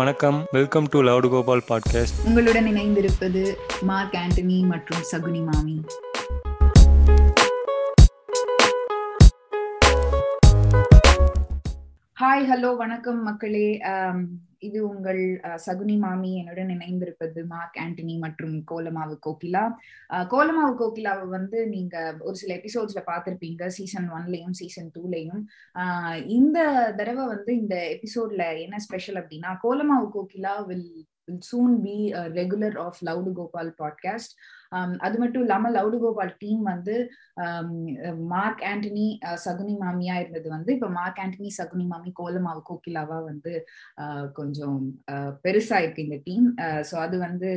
வணக்கம். Welcome to loud Gopal podcast உங்களுடன் இணைந்திருப்பது மார்க் ஆண்டனி மற்றும் சகுனி மாமி. ஹாய் ஹலோ வணக்கம் மக்களே. Um, இது உங்கள் uh, சகுனி மாமி. என்னுடன் இணைந்திருப்பது மார்க் ஆண்டனி மற்றும் கோலமாவு கோகிலா. Uh, கோலமாவு கோகிலாவை வந்து நீங்க ஒரு சில எபிசோட்ஸ்ல பாத்திருப்பீங்க சீசன் ஒன்லயும் சீசன் டூலையும் uh, இந்த தடவை வந்து இந்த எபிசோட்ல என்ன ஸ்பெஷல் அப்படின்னா Kolamavu Kokila will will soon be a regular of loud Gopal podcast அது மட்டும் இல்லாம லவுடு கோபால் டீம் வந்து மார்க் ஆண்டனி அஹ், சகுனி மாமியா இருந்தது வந்து. இப்ப மார்க் ஆண்டனி சகுனி மாமி கோலமாவு கோகிலாவா வந்து uh, கொஞ்சம் uh, அஹ், பெருசா இருக்கு இந்த டீம் ஸோ uh, அது வந்து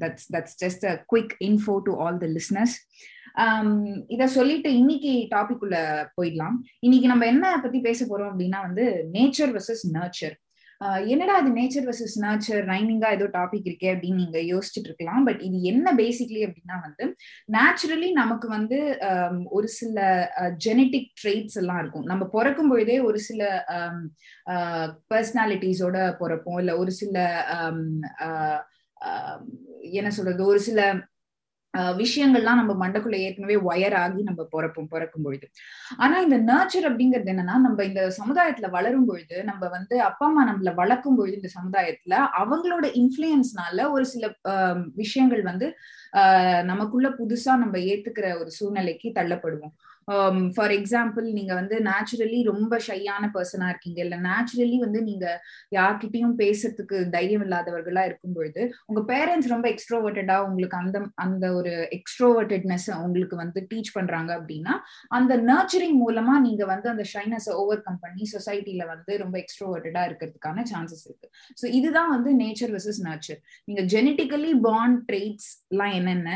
that's that's just a quick info to all the listeners இத சொல்லிட்டு இன்னைக்கு டாபிக் உள்ள போயிடலாம். இன்னைக்கு நம்ம என்ன பத்தி பேச போறோம் அப்படின்னா வந்து நேச்சர் வர்சஸ் நர்ச்சர் என்னடா அது நேச்சர் வர்சஸ் நேச்சர் ரைமிங்கா ஏதோ டாபிக் இருக்கே அப்படின்னு நீங்க யோசிச்சுட்டு இருக்கலாம். பட் இது என்ன பேசிக்லி அப்படின்னா வந்து நேச்சுரலி நமக்கு வந்து ஒரு சில ஜெனட்டிக் ட்ரெய்ட்ஸ் எல்லாம் இருக்கும். நம்ம பிறக்கும் பொழுதே ஒரு சில பர்சனாலிட்டிஸோட பிறப்போம். இல்ல ஒரு சில என்ன சொல்றது? ஒரு சில விஷயங்கள்லாம் நம்ம மண்டக்குள்ள ஏற்கனவே ஒயர் ஆகி நம்ம பிறப்போம் பிறக்கும் பொழுது. ஆனா இந்த நர்ச்சர் அப்படிங்கிறது என்னன்னா நம்ம இந்த சமுதாயத்துல வளரும் பொழுது நம்ம வந்து அப்பா அம்மா நம்மள வளர்க்கும் பொழுது இந்த சமுதாயத்துல அவங்களோட இன்ஃபுளுயன்ஸ்னால ஒரு சில விஷயங்கள் வந்து ஆஹ், நமக்குள்ள புதுசா நம்ம ஏத்துக்கிற ஒரு சூழ்நிலைக்கு தள்ளப்படுவோம். Um, ஃபார் எக்ஸாம்பிள் நீங்க வந்து நேச்சுரலி ரொம்ப ஷையான பர்சனா இருக்கீங்க. இல்ல நேச்சுரலி வந்து நீங்க யார்கிட்டயும் பேசுறதுக்கு தைரியம் இல்லாதவர்களா இருக்கும் பொழுது உங்க பேரண்ட்ஸ் ரொம்ப எக்ஸ்ட்ரோவர்டடா உங்களுக்கு அந்த அந்த ஒரு எக்ஸ்ட்ரோவர்டட்னஸ் உங்களுக்கு வந்து டீச் பண்றாங்க அப்படின்னா அந்த நர்ச்சரிங் மூலமா நீங்க வந்து அந்த ஷைனஸை ஓவர் கம் பண்ணி சொசைட்டில வந்து ரொம்ப எக்ஸ்ட்ரோவர்டடா இருக்கிறதுக்கான சான்சஸ் இருக்கு. ஸோ இதுதான் வந்து நேச்சர் வெர்சஸ் நர்ச்சர் நீங்க ஜெனட்டிக்கலி பார்ன் ட்ரெய்ட்ஸ் எல்லாம் என்னென்ன?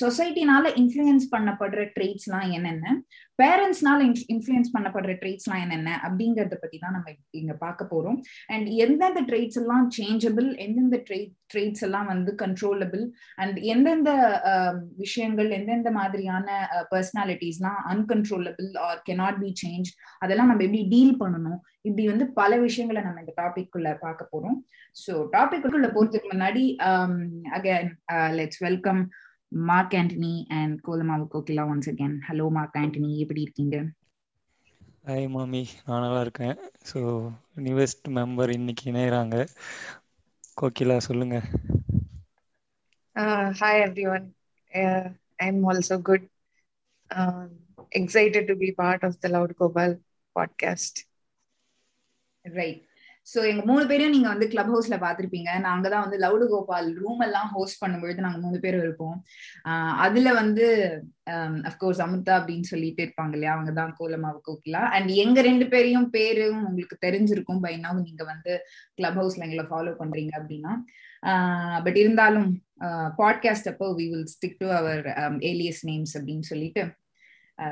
சொசைட்டினால இன்ஃப்ளூயன்ஸ் பண்ணப்படுற ட்ரெய்ட்ஸ்லாம் என்னென்ன? பேரண்ட்ஸ்னால இன்ஃப்ளூயன்ஸ் பண்ணப்படுற ட்ரெய்ட்ஸ்லாம் என்னென்ன? அப்படிங்கறத பத்தி தான் நம்ம இங்க பார்க்க போறோம். அண்ட் எந்தெந்த ட்ரெய்ட்ஸ் எல்லாம் சேஞ்சபிள் எந்தெந்த ட்ரெய்ட் ட்ரெய்ட்ஸ் எல்லாம் வந்து கண்ட்ரோலபிள் அண்ட் எந்தெந்த விஷயங்கள் எந்தெந்த மாதிரியான பர்சனாலிட்டிஸ்லாம் uncontrollable or cannot be change அதெல்லாம் நம்ம எப்படி டீல் பண்ணணும்? இப்படி வந்து பல விஷயங்களை நம்ம இந்த டாபிக் குள்ள பார்க்க போறோம். ஸோ டாபிக் உள்ள போறதுக்கு முன்னாடி again let's welcome Mark Antony and Kolamavu Kokila once again hello Mark Antony எப்படி இருக்கீங்க? ஹாய் மாமி நான் நல்லா இருக்கேன். ஸோ நியூவஸ்ட் மெம்பர் இன்னைக்கு இணையறாங்க. கோகிலா சொல்லுங்க. Uh, hi everyone. Uh, I'm also good. Um, excited to be part of the Loud Gopal podcast. Right so எங்க மூணு பேரையும் நீங்க வந்து கிளப் ஹவுஸ்ல பாத்திருப்பீங்க நாங்க தான் வந்து லவுடு கோபால் ரூம் எல்லாம் ஹோஸ்ட் பண்ணும்பொழுது நாங்க மூணு பேரும் இருப்போம். ஆஹ் அதுல வந்து அஃப்கோர்ஸ் அமுதா அப்படின்னு சொல்லிட்டு இருப்பாங்க இல்லையா? அவங்க தான் கோலமாவு கோகிலா. அண்ட் எங்க ரெண்டு பேரையும் பேரும் உங்களுக்கு தெரிஞ்சிருக்கும் பை now நீங்க வந்து கிளப் ஹவுஸ்ல எங்களை ஃபாலோ பண்றீங்க அப்படின்னா. பட் இருந்தாலும் பாட்காஸ்ட் அப்போ we will stick to our alias names அப்படின்னு சொல்லிட்டு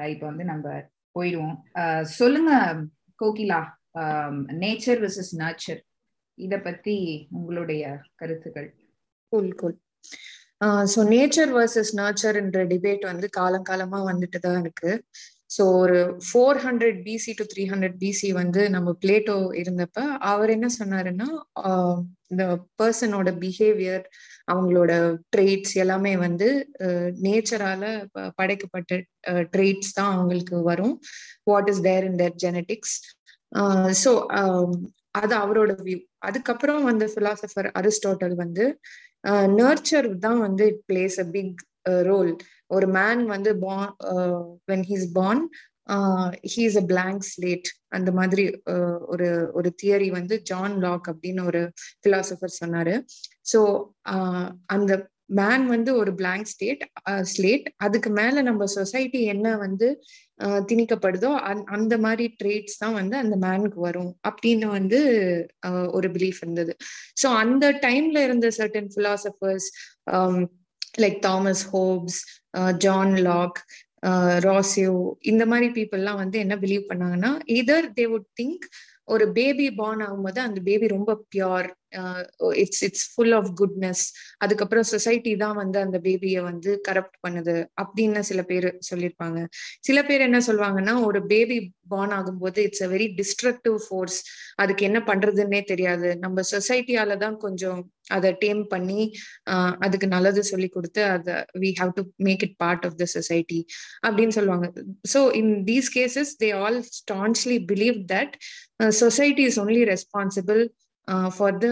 இப்போ வந்து நம்ம போயிடுவோம். ஆஹ் சொல்லுங்க கோகிலா. நேச்சர் விசஸ் நேச்சர் இத பத்தி உங்களுடைய கருத்துக்கள். குல் ஸோ நேச்சர் வர்சஸ் நர்ச்சர்ன்ற டிபேட் வந்து காலங்காலமா வந்துட்டு தான் இருக்கு. ஸோ ஒரு four hundred BC to three hundred BC வந்து நம்ம பிளேட்டோ இருந்தப்ப அவர் என்ன சொன்னாருன்னா ஆஹ் இந்த பர்சனோட பிஹேவியர் அவங்களோட ட்ரெய்ட்ஸ் எல்லாமே வந்து நேச்சரால படைக்கப்பட்ட ட்ரெய்ட்ஸ் தான் அவங்களுக்கு வரும். What is there in their genetics so அது அவரோட வியூ அதுக்கப்புறம் வந்த பிலாசபர் அரிஸ்டாட்டல் வந்து நர்ச்சர் தான் வந்து it plays a big role ஒரு மேன் வந்து born when he's born he's a blank slate அந்த மாதிரி ஒரு ஒரு தியரி வந்து ஜான் லாக் அப்படின்னு ஒரு பிலாசபர் சொன்னாரு. ஸோ அந்த மேன் வந்து ஒரு பிளாங்க் ஸ்டேட் ஸ்லேட் அதுக்கு மேல நம்ம சொசைட்டி என்ன வந்து uh, திணிக்கப்படுதோ அந்- அந்த மாதிரி ட்ரேட்ஸ் தான் வந்து அந்த மேனுக்கு வரும் அப்படின்னு வந்து uh, ஒரு பிலீஃப் இருந்தது. ஸோ அந்த டைம்ல இருந்த certain philosophers like Thomas Hobbes John Locke Rousseau இந்த மாதிரி பீப்புள்லாம் வந்து என்ன பிலீவ் பண்ணாங்கன்னா இதர் தே வுட் திங்க் ஒரு பேபி பார்ன் ஆகும்போது அந்த பேபி ரொம்ப pure it's it's full of goodness அதுக்கப்புறம் சொசைட்டி தான் வந்து அந்த பேபியை வந்து கரப்ட் பண்ணுது அப்படின்னு சில பேர் சொல்லியிருப்பாங்க. சில பேர் என்ன சொல்லுவாங்கன்னா ஒரு பேபி பார்ன் ஆகும்போது it's a very destructive force அதுக்கு என்ன பண்றதுன்னே தெரியாது. நம்ம சொசைட்டியால தான் கொஞ்சம் அதை டேம் பண்ணி அதுக்கு நல்லது சொல்லி கொடுத்து அதை we have to make it part of the society அப்படின்னு சொல்லுவாங்க. So in these cases they all staunchly believe that society is only responsible for the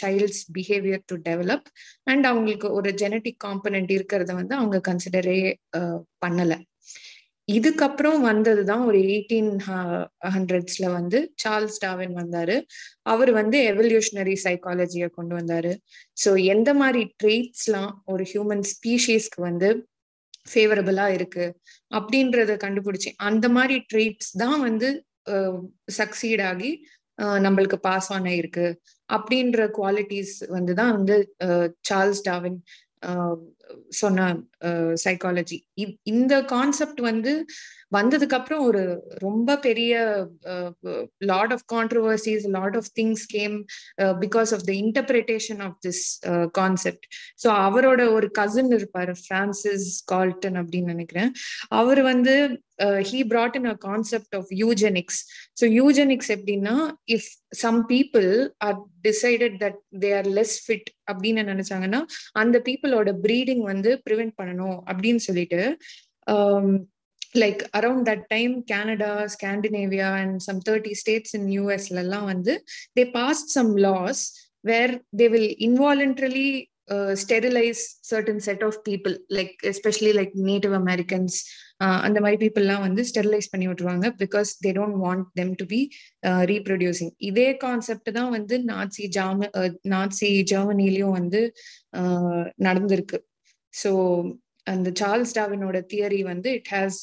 child's behaviour to develop and அவங்களுக்கு ஒரு ஜெனட்டிக் காம்பனண்ட் இருக்கிறத வந்து அவங்க கன்சிடரே பண்ணலை. இதுக்கப்புறம் வந்ததுதான் ஒரு எயிட்டீன் ஹண்ட்ரட்ஸ்ல வந்து சார்ல்ஸ் டாவின் வந்தாரு. அவர் வந்து எவல்யூஷனரி சைக்காலஜியை கொண்டு வந்தாரு. ஸோ எந்த மாதிரி ட்ரெய்ட்ஸ்லாம் ஒரு ஹியூமன் ஸ்பீஷீஸ்க்கு வந்து ஃபேவரபிளா இருக்கு அப்படின்றத கண்டுபிடிச்சு அந்த மாதிரி ட்ரெய்ட்ஸ் தான் வந்து சக்சீட் ஆகி நம்மளுக்கு பாஸ் ஆன இருக்கு. அப்படின்ற குவாலிட்டிஸ் வந்து தான் வந்து சார்ல்ஸ் டாவின் சொன்ன சைக்காலஜி இந்த கான்செப்ட் வந்து வந்ததுக்கு அப்புறம் ஒரு ரொம்ப பெரிய lot of controversies lot of things came because of the interpretation of this concept so அவரோட ஒரு கசின் இருப்பாரு பிரான்சிஸ் கால்டன் அப்படின்னு நினைக்கிறேன். அவர் வந்து he brought in a concept of eugenics so eugenics எப்படின்னா if some people are decided that they are less fit அப்படின்னு நினைச்சாங்கன்னா அந்த பீப்புளோட ப்ரீடிங் வந்து ப்ரிவென்ட் பண்ணணும் அப்படின்னு சொல்லிட்டு like around that time Canada Scandinavia and some thirty states in யூஎஸ்ல எல்லாம் வந்து they passed some laws where they will involuntarily sterilise certain set of people like especially like native Americans அந்த மாதிரி பீப்புள்லாம் வந்து ஸ்டெரிலைஸ் பண்ணி விட்டுருவாங்க because they don't want them to be reproducing இதே கான்செப்ட் தான் வந்து நாட்சி ஜாம நாட்சி ஜெர்மனிலையும் வந்து நடந்திருக்கு. ஸோ அந்த சார்ல்ஸ் டாவினோட தியரி வந்து it has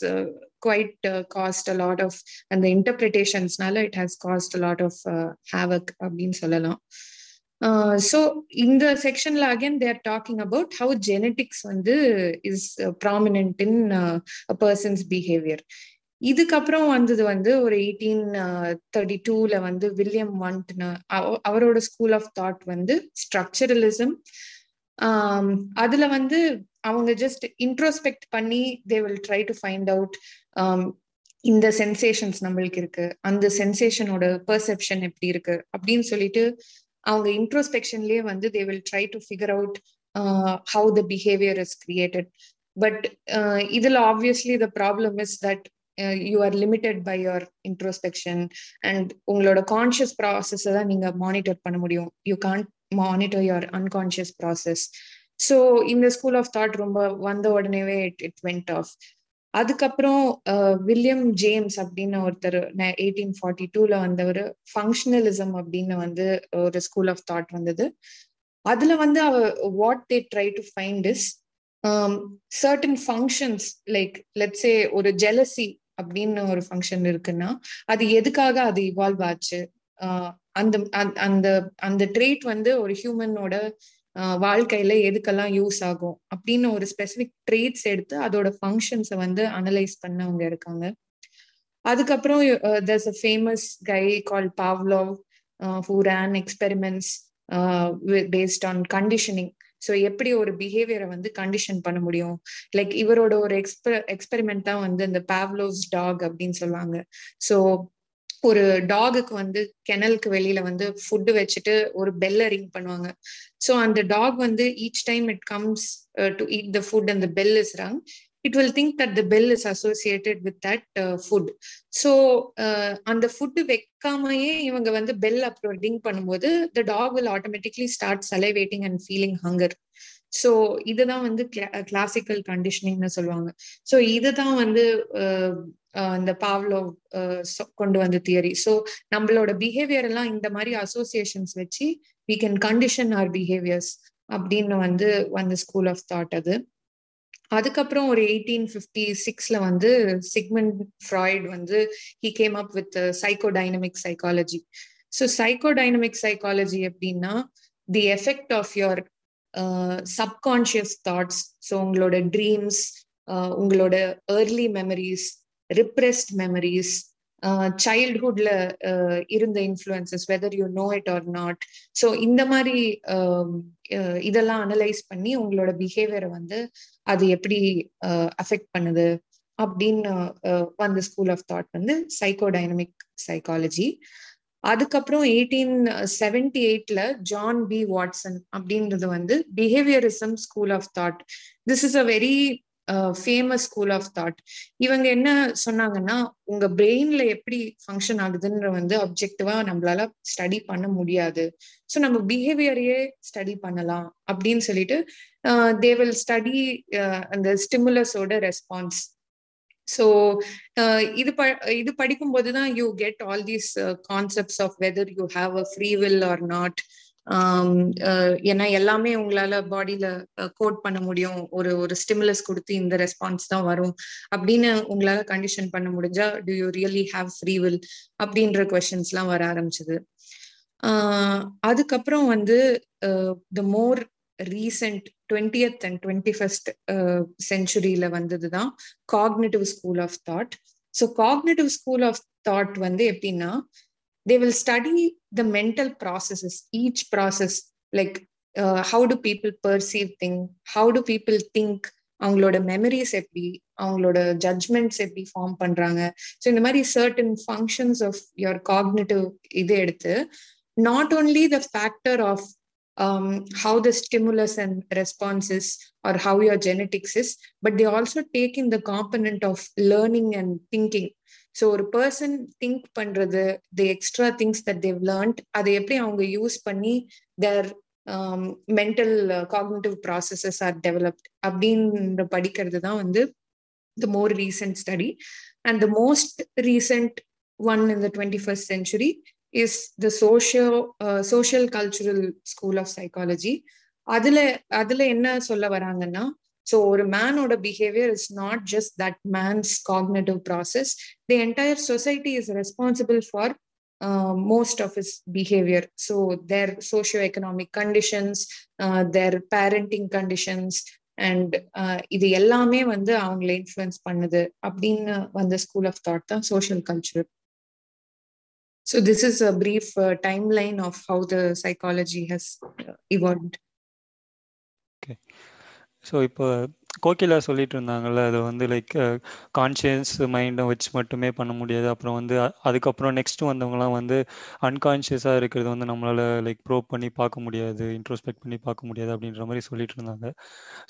quite cast a lot of அந்த இன்டர்பிரிட்டேஷன்ஸ்னால it has cast a lot of havoc அப்படின்னு சொல்லலாம். ஸோ இந்த செக்ஷன்ல again they're talking about how genetics வந்து is prominent in persons behaviour இதுக்கப்புறம் வந்தது வந்து ஒரு எயிட்டீன் தேர்ட்டி டூல வந்து வில்லியம் வாண்ட்னு அவரோட ஸ்கூல் ஆஃப் தாட் வந்து ஸ்ட்ரக்சரலிசம் அதுல வந்து அவங்க ஜஸ்ட் இன்ட்ரோஸ்பெக்ட் பண்ணி they will try to find out இந்த சென்சேஷன்ஸ் நம்மளுக்கு இருக்கு அந்த சென்சேஷனோட பெர்செப்ஷன் எப்படி இருக்கு அப்படின்னு சொல்லிட்டு அவங்க இன்ட்ரோஸ்பெக்ஷன்லயே வந்து they will try to figure out how the behaviour is created but இதுல obviously the problem is that you are limited by your introspection and உங்களோட கான்ஷியஸ் ப்ராசஸை தான் நீங்க மானிட்டர் பண்ண முடியும். You can't monitor your unconscious process so இந்த school of thought ரொம்ப வந்த உடனேவே இட் இட் வெண்ட் ஆஃப் அதுக்கப்புறம் வில்லியம் ஜேம்ஸ் அப்படின்னு ஒருத்தர் எயிட்டீன் ஃபார்ட்டி டூல வந்தவர் ஃபங்க்ஷனலிசம் அப்படின்னு வந்து ஒரு ஸ்கூல் ஆஃப் தாட் வந்தது அதுல வந்து அவ what they try to find is certain functions like let's say ஒரு ஜெலசி அப்படின்னு ஒரு ஃபங்க்ஷன் இருக்குன்னா அது எதுக்காக அது இவால்வ் ஆச்சு அந்த அந்த அந்த ட்ரேட் வந்து ஒரு ஹியூமனோட வாழ்க்கையில எதுக்கெல்லாம் யூஸ் ஆகும் அப்படின்னு ஒரு ஸ்பெசிபிக் ட்ரேட்ஸ் எடுத்து அதோட ஃபங்க்ஷன்ஸை வந்து அனலைஸ் பண்ணவங்க இருக்காங்க. அதுக்கப்புறம் there's a famous guy call Pavlov who ran experiments based on conditioning so எப்படி ஒரு பிஹேவியரை வந்து கண்டிஷன் பண்ண முடியும்? லைக் இவரோட ஒரு எக்ஸ்பெ எக்ஸ்பெரிமெண்ட் தான் வந்து இந்த பாவ்லோஸ் டாக் அப்படின்னு சொல்லுவாங்க. ஸோ ஒரு டாகுக்கு வந்து கெனலுக்கு வெளியில வந்து ஃபுட்டு வச்சுட்டு ஒரு பெல்ல ரிங் பண்ணுவாங்க. ஸோ அந்த டாக் வந்து each time it comes to eat the food அந்த bell is rung it will think that the bell is associated with that food so அந்த ஃபுட்டு வைக்காமயே இவங்க வந்து பெல் அப்புறம் ரிங் பண்ணும்போது the dog will automatically start salivating and feeling hunger so இதுதான் வந்து classical கண்டிஷனிங்னு சொல்லுவாங்க. ஸோ இதுதான் வந்து இந்த பாவ்லோ கொண்டு வந்த தியரி ஸோ நம்மளோட பிஹேவியர் எல்லாம் இந்த மாதிரி அசோசியேஷன்ஸ் வச்சு we can condition our behaviours அப்படின்னு வந்து வந்த ஸ்கூல் ஆஃப் தாட் அது. அதுக்கப்புறம் ஒரு எயிட்டீன் ஃபிஃப்டி சிக்ஸ்ல வந்து சிக்மெண்ட் ஃப்ராய்ட் வந்து he came up with psychodynamic psychology so psychodynamic psychology அப்படின்னா the effect of your subconscious thoughts so உங்களோட ட்ரீம்ஸ் uh, உங்களோட ஏர்லி மெமரிஸ் ரிப்ரெஸ்ட் மெமரிஸ் சைல்ட்ஹுட்ல இருந்த influences whether you know it or not so இந்த மாதிரி um, uh, இதெல்லாம் analyse பண்ணி உங்களோட பிஹேவியரை வந்து அது எப்படி uh, அஃபெக்ட் பண்ணுது அப்படின்னு வந்த ஸ்கூல் ஆஃப் தாட் வந்து சைக்கோடைனமிக் சைக்காலஜி அதுக்கப்புறம் எயிட்டீன் செவன்டி எயிட்ல ஜான் பி வாட்சன் அப்படின்றது வந்து behaviourism school of thought this is a very famous school of thought இவங்க என்ன சொன்னாங்கன்னா உங்க பிரெயின்ல எப்படி ஃபங்க்ஷன் ஆகுதுன்ற வந்து அப்ஜெக்டிவா நம்மளால ஸ்டடி பண்ண முடியாது. ஸோ நம்ம பிஹேவியரையே ஸ்டடி பண்ணலாம் அப்படின்னு சொல்லிட்டு தே வில் ஸ்டடி அந்த ஸ்டிமுலஸோட ரெஸ்பான்ஸ் ஸோ uh, இது ப இது படிக்கும்போது தான் you get all these concepts of whether you have a free will or not ஏன்னா எல்லாமே உங்களால பாடியில கோட் uh, பண்ண முடியும். ஒரு ஒரு ஸ்டிமுலஸ் கொடுத்து இந்த ரெஸ்பான்ஸ் தான் வரும். அப்படின்னு உங்களால கண்டிஷன் பண்ண முடிஞ்சா do you really have free will அப்படின்ற கொஷின்ஸ் எல்லாம் வர ஆரம்பிச்சது. அதுக்கப்புறம் வந்து the more recent twentieth and twenty first செஞ்சுரியில வந்ததுதான் cognitive school of thought so cognitive school of thought வந்து எப்படின்னா they will study the mental processes each process like how do people perceive thing how do people think அவங்களோட memories எப்படி அவங்களோட judgements எப்படி form பண்றாங்க. So இந்த மாதிரி certain functions of your cognitive இது எடுத்து not only the factor of um, how the stimulus and response is or how your genetics is but they also take in the component of learning and thinking. So ஒரு person think பண்றது the extra things that they learned அதை எப்படி அவங்க use பண்ணி their mental cognitive processes are developed அப்படின்ற படிக்கிறது தான் வந்து the more recent study and the most recent one in the twenty first century is the socio social cultural school of psychology அதுல அதுல என்ன சொல்ல வராங்கன்னா ஸோ ஒரு மேனோட behaviour is not just that man's cognitive process the entire society is responsible for most of is behaviour so their socio economic conditions their parenting conditions and இது எல்லாமே வந்து அவங்களை இன்ஃப்ளூயன்ஸ் பண்ணுது அப்படின்னு வந்த ஸ்கூல் ஆஃப் தாட் தான் social culture so this is a brief timeline of how the psychology has evolved okay so இப்போ கோகிலா சொல்லிட்டு இருந்தாங்கல்ல அது வந்து லைக் கான்ஷியஸ் மைண்டை வச்சு மட்டுமே பண்ண முடியாது. அப்புறம் வந்து அதுக்கப்புறம் நெக்ஸ்ட் வந்தவங்கலாம் வந்து அன்கான்ஷியஸாக இருக்கிறது வந்து நம்மளால லைக் ப்ரோவ் பண்ணி பார்க்க முடியாது இன்ட்ரோஸ்பெக்ட் பண்ணி பார்க்க முடியாது அப்படின்ற மாதிரி சொல்லிட்டு இருந்தாங்க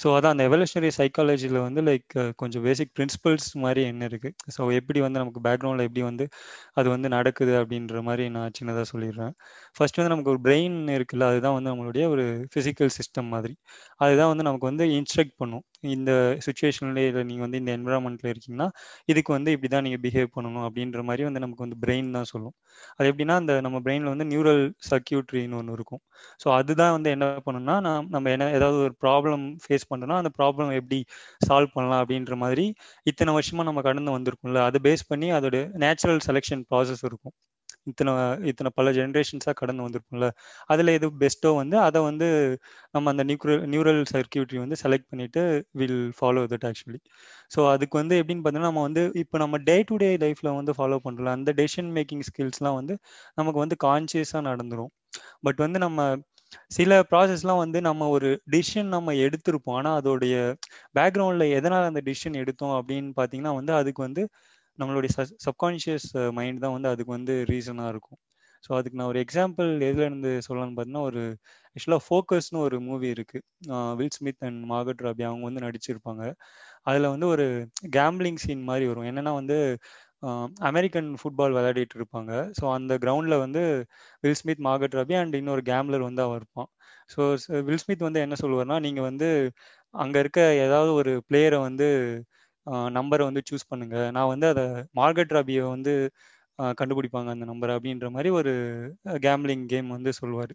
ஸோ அதான் அந்த எவல்யூஷனரி சைக்காலஜியில் வந்து லைக் கொஞ்சம் பேசிக் பிரின்சிபல்ஸ் மாதிரி என்ன இருக்குது ஸோ எப்படி வந்து நமக்கு பேக்ரவுண்டில் எப்படி வந்து அது வந்து நடக்குது அப்படின்ற மாதிரி நான் சின்னதாக சொல்லிடுறேன். ஃபர்ஸ்ட் வந்து நமக்கு ஒரு பிரெயின் இருக்குல்ல அதுதான் வந்து நம்மளுடைய ஒரு ஃபிசிக்கல் சிஸ்டம் மாதிரி. அதுதான் வந்து நமக்கு வந்து இன்ஸ்ட்ரக்ட் பண்ணும். இந்த சுச்சுவேஷன்ல இல்லை நீங்கள் வந்து இந்த என்விரான்மெண்ட்ல இருக்கீங்கன்னா இதுக்கு வந்து இப்படி தான் நீங்கள் பிஹேவ் பண்ணணும் அப்படின்ற மாதிரி வந்து நமக்கு வந்து பிரெயின் தான் சொல்லும். அது எப்படின்னா அந்த நம்ம பிரெயினில் வந்து நியூரல் சர்க்கியூட்ரின்னு ஒன்று இருக்கும். ஸோ அதுதான் வந்து என்ன பண்ணணும்னா நான் நம்ம என்ன ஏதாவது ஒரு ப்ராப்ளம் ஃபேஸ் பண்ணுறோம்னா அந்த ப்ராப்ளம் எப்படி சால்வ் பண்ணலாம் அப்படின்ற மாதிரி இத்தனை வருஷமாக நம்ம கடந்து வந்திருக்கும்ல அதை பேஸ் பண்ணி அதோட நேச்சுரல் செலெக்ஷன் ப்ராசஸ் இருக்கும். இத்தனை இத்தனை பல ஜென்ரேஷன்ஸாக கடந்து வந்திருக்கும்ல அதில் எது பெஸ்ட்டோ வந்து அதை வந்து நம்ம அந்த நியூக்ரல் நியூரல் சர்க்கியூட்ரி வந்து செலக்ட் பண்ணிட்டு will follow that actually so அதுக்கு வந்து எப்படின்னு பார்த்தீங்கன்னா நம்ம வந்து இப்போ நம்ம டே டு டே லைஃப்பில் வந்து ஃபாலோ பண்ணுறோம் அந்த டெசிஷன் மேக்கிங் ஸ்கில்ஸ்லாம் வந்து நமக்கு வந்து கான்சியஸாக நடந்துரும். பட் வந்து நம்ம சில ப்ராசஸ்லாம் வந்து நம்ம ஒரு டிசிஷன் நம்ம எடுத்திருப்போம். ஆனால் அதோடைய பேக்ரவுண்டில் எதனால் அந்த டிசிஷன் எடுத்தோம் அப்படின்னு பார்த்தீங்கன்னா வந்து அதுக்கு வந்து நம்மளுடைய சப்கான்ஷியஸ் மைண்ட் தான் வந்து அதுக்கு வந்து ரீசனாக இருக்கும். ஸோ அதுக்கு நான் ஒரு எக்ஸாம்பிள் எதுல இருந்து சொல்லலாம்னு பார்த்தீங்கன்னா ஒரு ஆக்சுவலாக ஃபோக்கஸ்னு ஒரு மூவி இருக்கு. Will Smith and Margot Robbie அவங்க வந்து நடிச்சிருப்பாங்க. அதில் வந்து ஒரு கேம்பிளிங் சீன் மாதிரி வரும். என்னன்னா வந்து அமெரிக்கன் ஃபுட்பால் விளையாடிட்டு இருப்பாங்க. ஸோ அந்த கிரவுண்டில் வந்து Will Smith Margot Robbie and இன்னொரு கேம்லர் வந்து அவர் இருப்பான் ஸோ வில் ஸ்மித் வந்து என்ன சொல்லுவார்னா நீங்கள் வந்து அங்கே இருக்க ஏதாவது ஒரு பிளேயரை வந்து நம்பரை வந்து சூஸ் பண்ணுங்க. நான் வந்து அதை மார்கெட் ராபியை வந்து கண்டுபிடிப்பாங்க அந்த நம்பர் அப்படின்ற மாதிரி ஒரு கேம்லிங் கேம் வந்து சொல்லுவார்.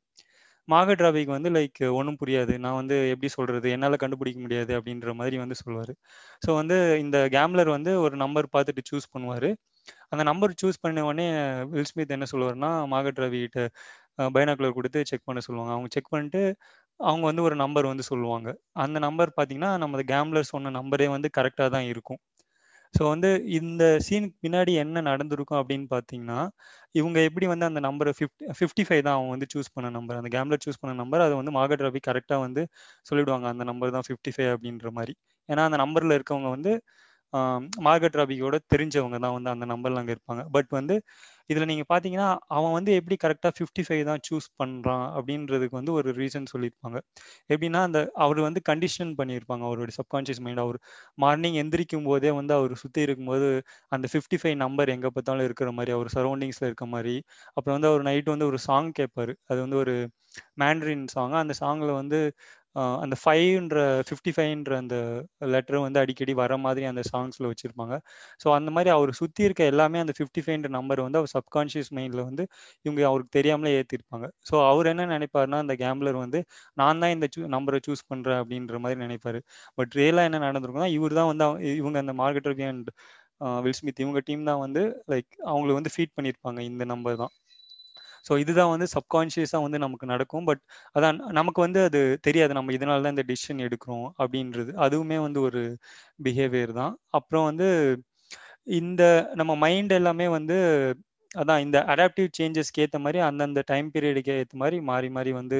மார்கெட் ராபிக்கு வந்து லைக் ஒன்றும் புரியாது. நான் வந்து எப்படி சொல்கிறது என்னால் கண்டுபிடிக்க முடியாது அப்படின்ற மாதிரி வந்து சொல்லுவார். ஸோ வந்து இந்த கேம்லர் வந்து ஒரு நம்பர் பார்த்துட்டு சூஸ் பண்ணுவார். அந்த நம்பர் சூஸ் பண்ண உடனே வில் ஸ்மித் என்ன சொல்லுவார்னா மார்கட் ராவி கிட்ட பைனாக்குலர் கொடுத்து செக் பண்ண சொல்லுவாங்க. அவங்க செக் பண்ணிட்டு அவங்க வந்து ஒரு நம்பர் வந்து சொல்லுவாங்க. அந்த நம்பர் பார்த்தீங்கன்னா நம்ம கேம்லர் சொன்ன நம்பரே வந்து கரெக்டாக தான் இருக்கும். ஸோ வந்து இந்த சீனுக்கு பின்னாடி என்ன நடந்திருக்கும் அப்படின்னு பார்த்தீங்கன்னா இவங்க எப்படி வந்து அந்த நம்பரை ஃபிஃப்டி ஃபிஃப்டி ஃபைவ் தான் அவங்க வந்து சூஸ் பண்ண நம்பர் அந்த கேம்லர் சூஸ் பண்ண நம்பர் அதை வந்து மார்க்கெட் ரவி கரெக்டாக வந்து சொல்லிவிடுவாங்க அந்த நம்பர் தான் ஃபிஃப்டி ஃபைவ் அப்படின்ற மாதிரி. ஏன்னா அந்த நம்பரில் இருக்கவங்க வந்து மார்கட் ராபியோட தெரிஞ்சவங்க தான் வந்து அந்த நம்பர்ல அங்கே இருப்பாங்க. பட் வந்து இதில் நீங்கள் பார்த்தீங்கன்னா அவன் வந்து எப்படி கரெக்டாக ஃபிஃப்டி ஃபைவ் தான் சூஸ் பண்ணுறான் அப்படின்றதுக்கு வந்து ஒரு ரீசன் சொல்லியிருப்பாங்க. எப்படின்னா அந்த அவர் வந்து கண்டிஷன் பண்ணியிருப்பாங்க. அவருடைய சப்கான்ஷியஸ் மைண்ட் அவர் மார்னிங் எந்திரிக்கும் போதே வந்து அவர் சுற்றி இருக்கும்போது அந்த ஃபிஃப்டி ஃபைவ் நம்பர் எங்கே பார்த்தாலும் இருக்கிற மாதிரி அவர் சரௌண்டிங்ஸில் இருக்க மாதிரி அப்புறம் வந்து அவர் நைட்டு வந்து ஒரு சாங் கேட்பார் அது வந்து ஒரு மேண்ட்ரின் சாங் அந்த சாங்கில் வந்து அந்த ஃபைவ்ன்ற ஃபிஃப்டி ஃபைவ்ன்ற அந்த லெட்டர் வந்து அடிக்கடி வர மாதிரி அந்த சாங்ஸில் வச்சுருப்பாங்க. ஸோ அந்த மாதிரி அவர் சுற்றி இருக்க எல்லாமே அந்த ஃபிஃப்டி ஃபைவ்ன்ற நம்பர் வந்து அவர் சப்கான்ஷியஸ் மைண்டில் வந்து இவங்க அவருக்கு தெரியாமலே ஏற்றிருப்பாங்க ஸோ அவர் என்ன நினைப்பாருன்னா அந்த கேம்லர் வந்து நான் தான் இந்த சூ நம்பரை சூஸ் பண்ணுறேன் அப்படின்ற மாதிரி நினைப்பாரு. பட் ரியலாக என்ன நடந்திருக்குன்னா இவர் தான் வந்து இவங்க அந்த மார்க்கெட் அண்ட் வில் ஸ்மித் இவங்க டீம் தான் வந்து லைக் அவங்களுக்கு வந்து ஃபீட் பண்ணியிருப்பாங்க இந்த நம்பர் தான். ஸோ இதுதான் வந்து சப்கான்ஷியஸாக வந்து நமக்கு நடக்கும். பட் அதான் நமக்கு வந்து அது தெரியாது. நம்ம இதனால தான் இந்த டிசிஷன் எடுக்கிறோம் அப்படின்றது. அதுவுமே வந்து ஒரு பிஹேவியர் தான். அப்புறம் வந்து இந்த நம்ம மைண்ட் எல்லாமே வந்து அதான் இந்த அடாப்டிவ் சேஞ்சஸ்க்கு ஏற்ற மாதிரி அந்தந்த டைம் பீரியடுக்கு ஏற்ற மாதிரி மாறி மாறி வந்து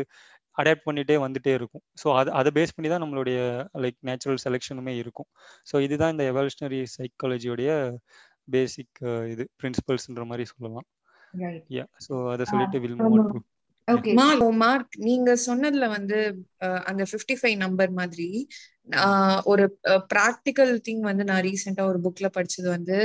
அடாப்ட் பண்ணிகிட்டே வந்துட்டே இருக்கும். ஸோ அது அதை பேஸ் பண்ணி தான் நம்மளுடைய லைக் நேச்சுரல் செலெக்ஷனுமே இருக்கும். ஸோ இதுதான் இந்த எவல்யூஷனரி சைக்காலஜியோடைய பேசிக் இது பிரின்சிபல்ஸ்ன்ற மாதிரி சொல்லலாம். யா ஸோ அதை சொல்லிட்டு வில் மூவ் மார்க் நீங்க சொன்னதுல வந்து அந்த பிப்டி ஃபைவ் நம்பர் மாதிரி ஒரு ப்ராக்டிக்கல் திங் வந்து நான் ரீசெண்டா ஒரு புக்ல படிச்சது வந்து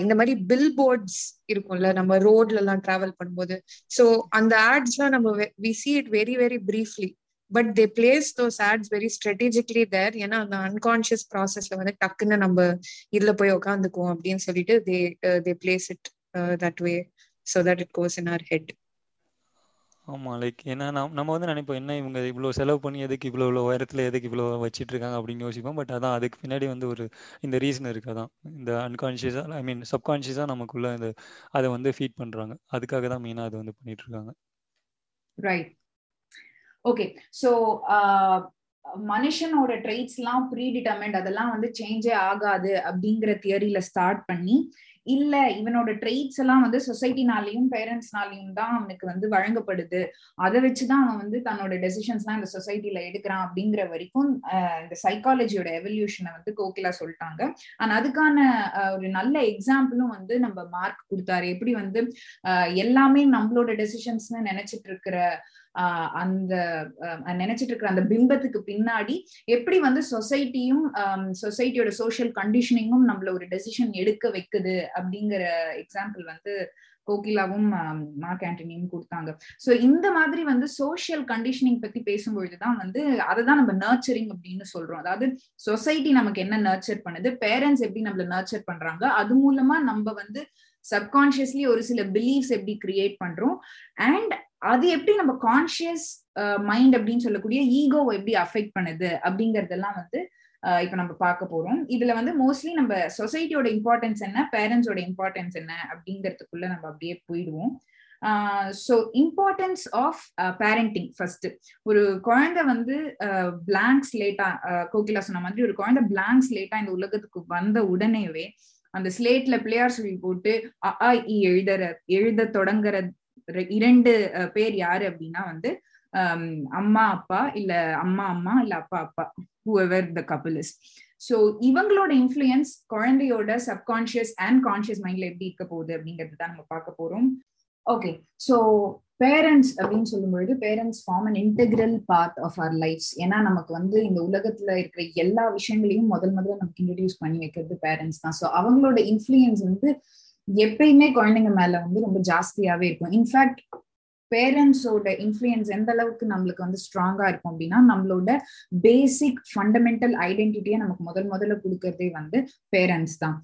இந்த மாதிரி பில் போர்ட்ஸ் இருக்கும்ல நம்ம ரோட்ல எல்லாம் டிராவல் பண்ணும்போது. ஸோ அந்த ஆட்ஸ்லாம் நம்ம we see it very very briefly but they place those ads very strategically there ஏன்னா அந்த அன்கான்சியஸ் ப்ராசஸ்ல வந்து டக்குன்னு நம்ம இதுல போய் உட்காந்துக்குவோம் அப்படின்னு சொல்லிட்டு they they place it that way so that it goes in our head ஆமாம் லைக் ஏன்னா நம்ம நம்ம வந்து நினைப்போம் என்ன இவங்க இவ்வளோ செலவு பண்ணி எதுக்கு இவ்வளோ இவ்வளோ உயரத்தில் எதுக்கு இவ்வளோ வச்சிட்டு இருக்காங்க அப்படின்னு யோசிப்போம் பட் அதான் அதுக்கு பின்னாடி வந்து ஒரு இந்த ரீசன் இருக்கு அதான். இந்த அன்கான்ஷியஸாக ஐ மீன் சப்கான்ஷியஸாக நமக்குள்ள இந்த அதை வந்து ஃபீட் பண்ணுறாங்க அதுக்காக தான் மெயினாக அதை வந்து பண்ணிட்டு இருக்காங்க ரைட் ஓகே ஸோ மனுஷனோட ட்ரெயிட்ஸ்லாம் ப்ரீ டிட்டர்மெண்ட் அதெல்லாம் வந்து சேஞ்சே ஆகாது அப்படிங்கிற தியரியில ஸ்டார்ட் பண்ணி இல்ல இவனோட ட்ரெயிட்ஸ் எல்லாம் வந்து சொசைட்டினாலையும் பேரண்ட்ஸ்னாலையும் தான் அவனுக்கு வந்து வழங்கப்படுது. அதை வச்சுதான் அவன் வந்து தன்னோட டெசிஷன்ஸ் எல்லாம் இந்த சொசைட்டில எடுக்கிறான் அப்படிங்கிற வரைக்கும் இந்த சைக்காலஜியோட எவல்யூஷனை வந்து கோகிலா சொல்லிட்டாங்க. ஆனா அதுக்கான ஒரு நல்ல எக்ஸாம்பிளும் வந்து நம்ம மார்க் கொடுத்தாரு. எப்படி வந்து எல்லாமே நம்மளோட டெசிஷன்ஸ்னு நினைச்சிட்டு இருக்கிற அந்த நினைச்சிட்டு இருக்கிற அந்த பிம்பத்துக்கு பின்னாடி எப்படி வந்து சொசைட்டியும் சொசைட்டியோட சோசியல் கண்டிஷனிங்கும் நம்மள ஒரு டெசிஷன் எடுக்க வைக்குது அப்படிங்கிற எக்ஸாம்பிள் வந்து கோகிலாவும் மார்க் ஆண்டனியும் கொடுத்தாங்க. சோ இந்த மாதிரி வந்து சோசியல் கண்டிஷனிங் பத்தி பேசும்பொழுதுதான் வந்து அதை தான் நம்ம நர்ச்சரிங் அப்படின்னு சொல்றோம். அதாவது சொசைட்டி நமக்கு என்ன நர்ச்சர் பண்ணுது பேரண்ட்ஸ் எப்படி நம்மள நர்ச்சர் பண்றாங்க அது மூலமா நம்ம வந்து சப்கான்சியஸ்லி ஒரு சில பிலீஃப்ஸ் எப்படி கிரியேட் பண்றோம் அண்ட் அது எப்படி நம்ம கான்சியஸ் மைண்ட் அப்படின்னு சொல்லக்கூடிய ஈகோவை எப்படி அஃபெக்ட் பண்ணுது அப்படிங்கறதெல்லாம் வந்து இப்ப நம்ம பார்க்க போறோம். இதுல வந்து மோஸ்ட்லி நம்ம சொசைட்டியோட இம்பார்ட்டன்ஸ் என்ன பேரண்ட்ஸோட இம்பார்ட்டன்ஸ் என்ன அப்படிங்கறதுக்குள்ள நம்ம அப்படியே போயிடுவோம். So importance of parenting first ஒரு குழந்தை வந்து பிளாங்க் ஸ்லேட்டா கோகிலா சொன்ன மாதிரி ஒரு குழந்தை பிளாங்க் ஸ்லேட்டா இந்த உலகத்துக்கு வந்த உடனேவே அந்த ஸ்லேட்ல பிளேயர் சொல்லி போட்டு அ இ எழுதுற எழுத தொடங்குற இரண்டு பேர் யாரு அப்படின்னா வந்து அம்மா அப்பா இல்ல அம்மா அம்மா இல்ல அப்பா அப்பா whoever the couple is so இவங்களோட இன்ஃபுளுயன்ஸ் குழந்தையோட சப்கான்சியஸ் அண்ட் கான்சியஸ் மைண்ட்ல எப்படி இருக்க போகுது அப்படிங்கிறது தான் நம்ம பார்க்க போறோம். ஓகே ஸோ பேரண்ட்ஸ் அப்படின்னு சொல்லும்பொழுது parents form an integral part of our lifes ஏன்னா நமக்கு வந்து இந்த உலகத்துல இருக்கிற எல்லா விஷயங்களையும் முதல் முதல்ல நமக்கு இன்ட்ரடியூஸ் பண்ணி வைக்கிறது பேரண்ட்ஸ் தான். ஸோ அவங்களோட இன்ஃபுளுயன்ஸ் வந்து எப்பயுமே குழந்தைங்க மேல வந்து ரொம்ப ஜாஸ்தியாவே இருக்கும். இன்ஃபேக்ட் பேரண்ட்ஸோட இன்ஃப்ளூயன்ஸ் எந்த அளவுக்கு நம்மளுக்கு வந்து ஸ்ட்ராங்கா இருக்கும் அப்படின்னா நம்மளோட பேசிக் ஃபண்டமெண்டல் ஐடென்டிட்டியை நமக்கு முதல் முதல்ல கொடுக்கறதே வந்து பேரண்ட்ஸ் தான்.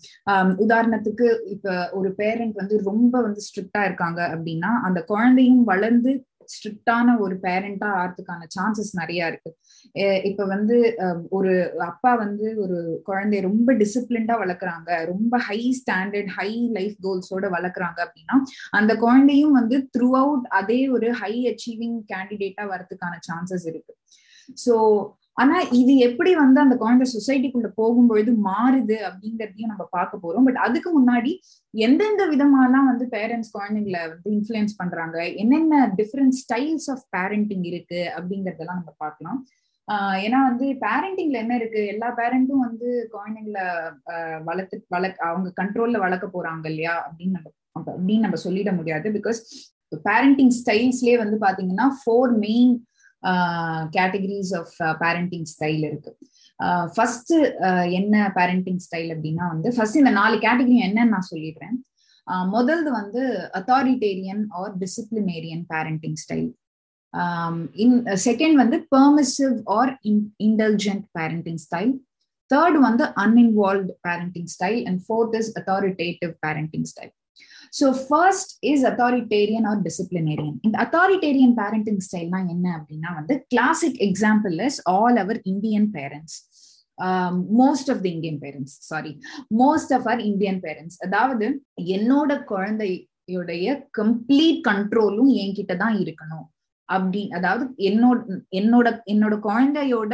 உதாரணத்துக்கு இப்ப ஒரு பேரண்ட் வந்து ரொம்ப வந்து ஸ்ட்ரிக்டா இருக்காங்க அப்படின்னா அந்த குழந்தையும் வளர்ந்து ஸ்ட்ரிக்டான ஒரு பேரண்டா ஆறதுக்கான சான்சஸ் நிறைய இருக்கு. இப்ப வந்து ஒரு அப்பா வந்து ஒரு குழந்தைய ரொம்ப டிசிப்ளின்டா வளர்க்குறாங்க ரொம்ப ஹை ஸ்டாண்டர்ட் ஹை லைஃப் கோல்ஸோட வளர்க்குறாங்க அப்படின்னா அந்த குழந்தையும் வந்து த்ரூ அவுட் அதே ஒரு ஹை அச்சீவிங் கேண்டிடேட்டா வரதுக்கான சான்சஸ் இருக்கு. ஸோ ஆனா இது எப்படி வந்து அந்த குழந்தை சொசைட்டிக்குள்ள போகும்பொழுது மாறுது அப்படிங்கறதையும் நம்ம பார்க்க போறோம். பட் அதுக்கு முன்னாடி எந்தெந்த விதமாலாம் வந்து பேரண்ட்ஸ் குழந்தைங்களை வந்து இன்ஃபுளுன்ஸ் பண்றாங்க? என்னென்ன டிஃப்ரெண்ட் ஸ்டைல்ஸ் ஆஃப் பேரண்டிங் இருக்கு அப்படிங்கறதெல்லாம் நம்ம பார்க்கலாம். ஏன்னா வந்து பேரண்டிங்ல என்ன இருக்கு? எல்லா பேரண்ட்டும் வந்து குழந்தைங்களை வளர்த்து வளர்க்க அவங்க கண்ட்ரோல்ல வளர்க்க போறாங்க இல்லையா? அப்படின்னு நம்ம அப்படின்னு நம்ம சொல்லிட முடியாது. பிகாஸ் பேரண்டிங் ஸ்டைல்ஸ்லயே வந்து பாத்தீங்கன்னா four main categories of parenting style இருக்கு. ஃபர்ஸ்ட் என்ன பேரண்டிங் ஸ்டைல் அப்படின்னா வந்து ஃபர்ஸ்ட் இந்த நாலு கேட்டகரி என்னன்னு நான் சொல்லிடுறேன். முதல்து வந்து authoritarian or disciplinarian parenting style in second வந்து permissive or intelligent parenting style third வந்து uninvolved parenting style and fourth is authoritative parenting style so first is authoritarian or disciplinarian இந்த அத்தாரிட்டேரியன் பேரண்டிங் ஸ்டைல்னா என்ன அப்படின்னா வந்து classic example is all our Indian parents most of the Indian parents sorry most of our Indian parents அதாவது என்னோட குழந்தையுடைய complete கண்ட்ரோலும் என்கிட்ட தான் இருக்கணும். அப்படி அதாவது என்னோட என்னோட என்னோட குழந்தையோட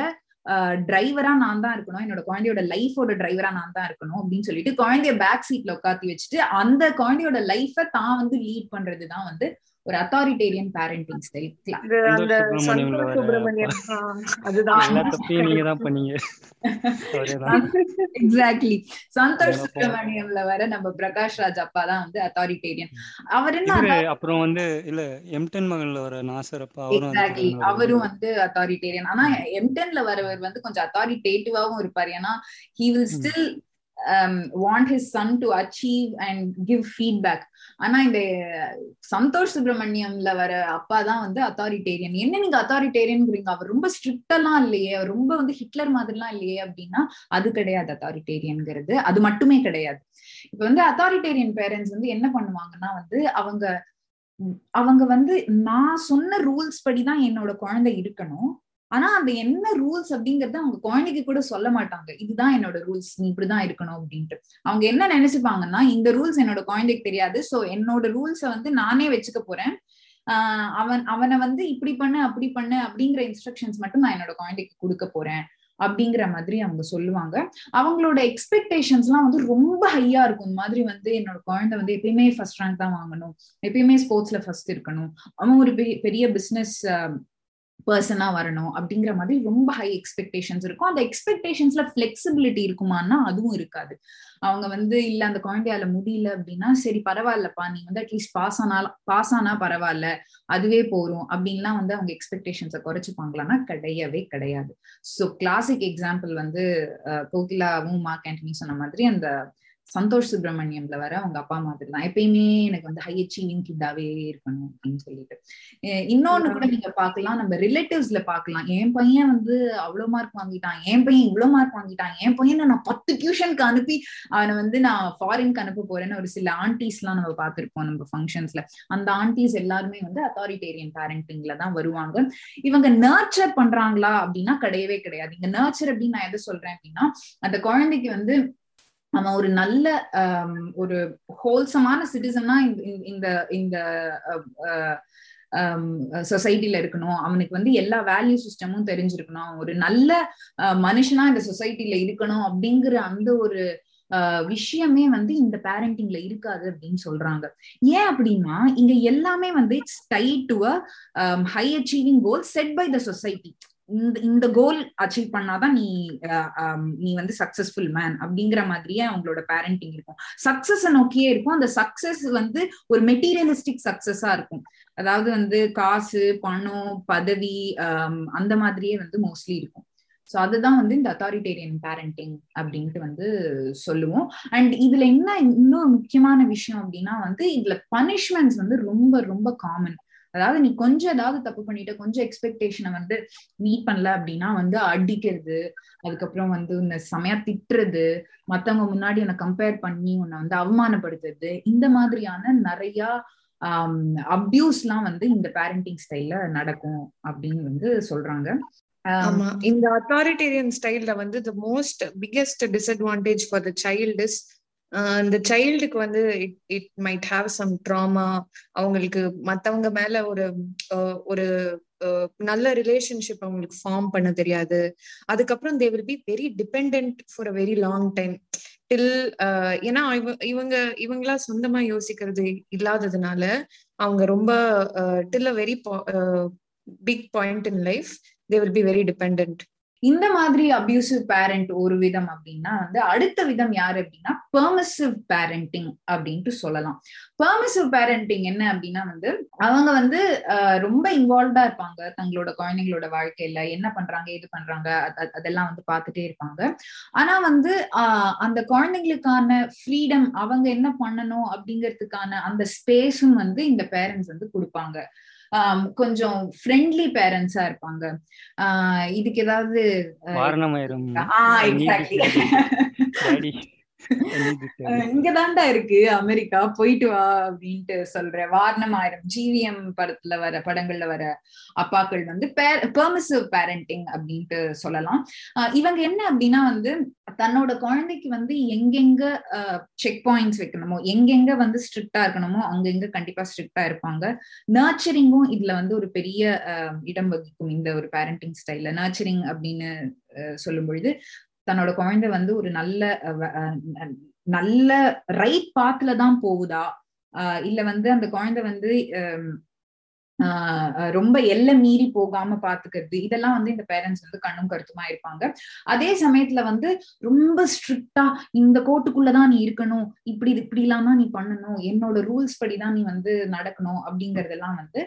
டிரைவரா நான் தான் இருக்கணும். என்னோட குழந்தையோட லைஃபோட டிரைவரா நான் தான் இருக்கணும் அப்படின்னு சொல்லிட்டு குழந்தைய பேக் சீட்ல உட்காத்தி வச்சுட்டு அந்த குழந்தையோட லைஃப தான் வந்து லீட் பண்றதுதான் வந்து ஒரு அத்தாரிட்டேரியன் பேரண்டிங் ஸ்டைல் அந்த சந்தோஷ் சுப்பிரமணியன். அதுதான். நீங்க தான் பண்ணீங்க. எக்ஸாக்ட்லி சந்தோஷ் சுப்பிரமணியம்ல வர நம்ம பிரகாஷ் ராஜ் அப்பா தான் வந்து அத்தாரிட்டேரியன் அவர் என்ன அப்புறம் வந்து இல்ல எம்டன் மகன்ல வர நாசர் அப்பா எக்ஸாக்ட்லி அவரும் வந்து அத்தாரிட்டேரியன் ஆனா எம்டன்ல வரவர் வந்து கொஞ்சம் அத்தாரிட்டேட்டிவாவும் இருப்பாரு. ஏன்னா he will still Um, want his son to achieve and give feedback. ஆனா இந்த சந்தோஷ் சுப்பிரமணியம்ல வர அப்பா தான் வந்து அத்தாரிட்டேரியன் என்ன நீங்க அத்தாரிட்டேரியன்ங்கிறீங்க அவர் ரொம்ப ஸ்ட்ரிக்டெல்லாம் இல்லையே. ரொம்ப வந்து ஹிட்லர் மாதிரிலாம் இல்லையே அப்படின்னா அது கிடையாது அத்தாரிட்டேரியன்ங்கிறது அது மட்டுமே கிடையாது. இப்ப வந்து அத்தாரிட்டேரியன் பேரண்ட்ஸ் வந்து என்ன பண்ணுவாங்கன்னா வந்து அவங்க அவங்க வந்து நான் சொன்ன ரூல்ஸ் படிதான் என்னோட குழந்தை இருக்கணும். ஆனா அந்த என்ன ரூல்ஸ் அப்படிங்கறத அவங்க குழந்தைக்கு கூட சொல்ல மாட்டாங்க. இதுதான் என்னோட ரூல்ஸ் நீ இப்படிதான் இருக்கணும் அப்படின்ட்டு. அவங்க என்ன நினைச்சுப்பாங்கன்னா இந்த ரூல்ஸ் என்னோட குழந்தைக்கு தெரியாது. சோ என்னோட ரூல்ஸ வந்து நானே வச்சுக்க போறேன். ஆஹ் அவன் அவனை வந்து இப்படி பண்ணு அப்படி பண்ணு அப்படிங்கிற இன்ஸ்ட்ரக்ஷன்ஸ் மட்டும் நான் என்னோட குழந்தைக்கு கொடுக்க போறேன் அப்படிங்கிற மாதிரி அவங்க சொல்லுவாங்க. அவங்களோட எக்ஸ்பெக்டேஷன்ஸ் எல்லாம் வந்து ரொம்ப ஹையா இருக்கும். இந்த மாதிரி வந்து என்னோட குழந்தை வந்து எப்பயுமே ஃபர்ஸ்ட் ரேங்க் தான் வாங்கணும். எப்பயுமே ஸ்போர்ட்ஸ்ல ஃபர்ஸ்ட் இருக்கணும். அவன் ஒரு பெரிய பிசினஸ் பர்சனா வரணும் அப்படிங்கிற மாதிரி ரொம்ப ஹை எக்ஸ்பெக்டேஷன்ஸ் இருக்கும். அந்த எக்ஸ்பெக்டேஷன்ஸ்ல ஃபிளெக்சிபிலிட்டி இருக்குமான்னா அதுவும் இருக்காது. அவங்க வந்து இல்ல அந்த குழந்தையால முடியல அப்படின்னா சரி பரவாயில்லப்பா நீ வந்து அட்லீஸ்ட் பாஸ் ஆனாலும் பாஸ் ஆனா பரவாயில்ல அதுவே போறோம் அப்படின்லாம் வந்து அவங்க எக்ஸ்பெக்டேஷன்ஸை குறைச்சுப்பாங்களான்னா கிடையவே கிடையாது. ஸோ கிளாசிக் எக்ஸாம்பிள் வந்து கோகிலாவும் மார்க் ஆண்டனி சொன்ன மாதிரி அந்த சந்தோஷ் சுப்பிரமணியம்ல வர அவங்க அப்பா மாதிரி தான் எப்பயுமே எனக்கு வந்து ஹை அச்சீவிங் கிட்டாவே இருக்கணும் அப்படின்னு சொல்லிட்டு. இன்னொன்னு கூட நீங்க பாக்கலாம் நம்ம ரிலேட்டிவ்ஸ்ல பாக்கலாம் என் பையன் வந்து அவ்வளவு மார்க் வாங்கிட்டான். என் பையன் இவ்வளவு மார்க் வாங்கிட்டான். என் பையனை நான் பத்து டியூஷனுக்கு அனுப்பி அவனை வந்து நான் ஃபாரின்க்கு அனுப்ப போறேன்னு ஒரு சில ஆண்டிஸ் எல்லாம் நம்ம பார்த்திருப்போம் நம்ம ஃபங்க்ஷன்ஸ்ல அந்த ஆண்டிஸ் எல்லாருமே வந்து அத்தாரிட்டேரியன் பேரண்டிங்ல தான் வருவாங்க. இவங்க நர்ச்சர் பண்றாங்களா அப்படின்னா கிடையவே கிடையாது. இங்க நர்ச்சர் அப்படின்னு நான் எதை சொல்றேன் அப்படின்னா அந்த குழந்தைக்கு வந்து அவன் ஒரு நல்ல ஒரு ஹோல்சமான சிட்டிசனா இந்த இந்த சொசைட்டில இருக்கணும். அவனுக்கு வந்து எல்லா வேல்யூ சிஸ்டமும் தெரிஞ்சிருக்கணும். ஒரு நல்ல மனுஷனா இந்த சொசைட்டில இருக்கணும் அப்படிங்கிற அந்த ஒரு விஷயமே வந்து இந்த பேரண்டிங்ல இருக்காது அப்படின்னு சொல்றாங்க. ஏன் அப்படின்னா இங்க எல்லாமே வந்து it's tied to high achieving goal set by the society இந்த இந்த கோல் அச்சீவ் பண்ணாதான் நீ நீ வந்து சக்சஸ்ஃபுல் மேன் அப்படிங்கிற மாதிரியே அவங்களோட பேரண்டிங் இருக்கும். சக்சஸ் நோக்கியே இருக்கும். அந்த சக்சஸ் வந்து ஒரு மெட்டீரியலிஸ்டிக் சக்சஸா இருக்கும். அதாவது வந்து காசு பணம் பதவி அந்த மாதிரியே வந்து மோஸ்ட்லி இருக்கும். ஸோ அதுதான் வந்து இந்த அத்தாரிட்டேரியன் பேரண்டிங் அப்படின்ட்டு வந்து சொல்லுவோம். அண்ட் இதுல என்ன இன்னும் முக்கியமான விஷயம் அப்படின்னா வந்து இதுல பனிஷ்மெண்ட்ஸ் வந்து ரொம்ப ரொம்ப காமன் அதாவது நீ கொஞ்சம் ஏதாவது தப்பு பண்ணிட்ட கொஞ்சம் எக்ஸ்பெக்டேஷனை வந்து மீட் பண்ணல அப்படின்னா வந்து அடிக்கிறது அதுக்கப்புறம் வந்து இந்த செமையா திட்டுறது மத்தவங்க முன்னாடி உன்னை கம்பேர் பண்ணி உன்னை வந்து அவமானப்படுத்துறது இந்த மாதிரியான நிறைய அப்யூஸ்லாம் வந்து இந்த பேரண்டிங் ஸ்டைல்ல நடக்கும் அப்படின்னு வந்து சொல்றாங்க. ஆமா. இந்த அத்தாரிட்டேரியன் ஸ்டைல்ல வந்து the most biggest disadvantage for the child is இந்த சைல்டுக்கு வந்து it it might have some trauma அவங்களுக்கு மத்தவங்க மேல ஒரு ஒரு நல்ல ரிலேஷன்ஷிப் அவங்களுக்கு ஃபார்ம் பண்ண தெரியாது. அதுக்கப்புறம் they will be very depend for a very long time till ஏன்னா இவங்க இவங்களா சொந்தமா யோசிக்கிறது இல்லாததுனால அவங்க ரொம்ப till a very big point in life they will be very depend இந்த மாதிரி அபியூசிவ் பேரண்ட் ஒரு விதம் அப்படின்னா வந்து அடுத்த விதம் யாரு அப்படின்னா பெர்மிசிவ் பேரண்டிங் அப்படின்ட்டு சொல்லலாம். பெர்மிசிவ் பேரண்டிங் என்ன அப்படின்னா வந்து அவங்க வந்து ரொம்ப இன்வால்வ்டா இருப்பாங்க. தங்களோட குழந்தைங்களோட வாழ்க்கையில என்ன பண்றாங்க எது பண்றாங்க அதெல்லாம் வந்து பார்த்துட்டே இருப்பாங்க. ஆனா வந்து ஆஹ் அந்த குழந்தைங்களுக்கான ஃப்ரீடம் அவங்க என்ன பண்ணணும் அப்படிங்கிறதுக்கான அந்த ஸ்பேஸும் வந்து இந்த பேரண்ட்ஸ் வந்து கொடுப்பாங்க. கொஞ்சம் ஃப்ரெண்ட்லி பேரண்ட்ஸா இருப்பாங்க. இதுக்கு ஏதாவது இங்கதான்டா இருக்கு அமெரிக்கா போயிட்டு வா அப்படின்ட்டு சொல்ற வாரணம் ஆயிரம். ஜிவிஎம் படத்துல வர படங்கள்ல வர அப்பாக்கள் வந்து பெர்மிசிவ் பேரண்டிங் அப்படின்ட்டு சொல்லலாம். இவங்க என்ன அப்படின்னா வந்து தன்னோட குழந்தைக்கு வந்து எங்கெங்க செக் பாயிண்ட்ஸ் வைக்கணுமோ எங்கெங்க வந்து ஸ்ட்ரிக்டா இருக்கணுமோ அங்கெங்க கண்டிப்பா ஸ்ட்ரிக்டா இருப்பாங்க. நர்ச்சரிங்கும் இதுல வந்து ஒரு பெரிய இடம் வகிக்கும் இந்த ஒரு பேரண்டிங் ஸ்டைல்ல நர்ச்சரிங் அப்படின்னு சொல்லும் பொழுது தன்னோட குழந்தை வந்து ஒரு நல்ல நல்ல ரைட் பாத்துல தான் போகுதா? இல்ல வந்து அந்த குழந்தை வந்து ரொம்ப எல்லை மீறி போகாம பாத்துக்கிறது இதெல்லாம் வந்து இந்த பேரண்ட்ஸ் வந்து கண்ணும் கருத்துமா இருப்பாங்க. அதே சமயத்துல வந்து ரொம்ப ஸ்ட்ரிக்டா இந்த கோட்டுக்குள்ளதான் நீ இருக்கணும் இப்படி இப்படி இல்லாம நீ பண்ணணும் என்னோட ரூல்ஸ் படிதான் நீ வந்து நடக்கணும் அப்படிங்கறதெல்லாம் வந்து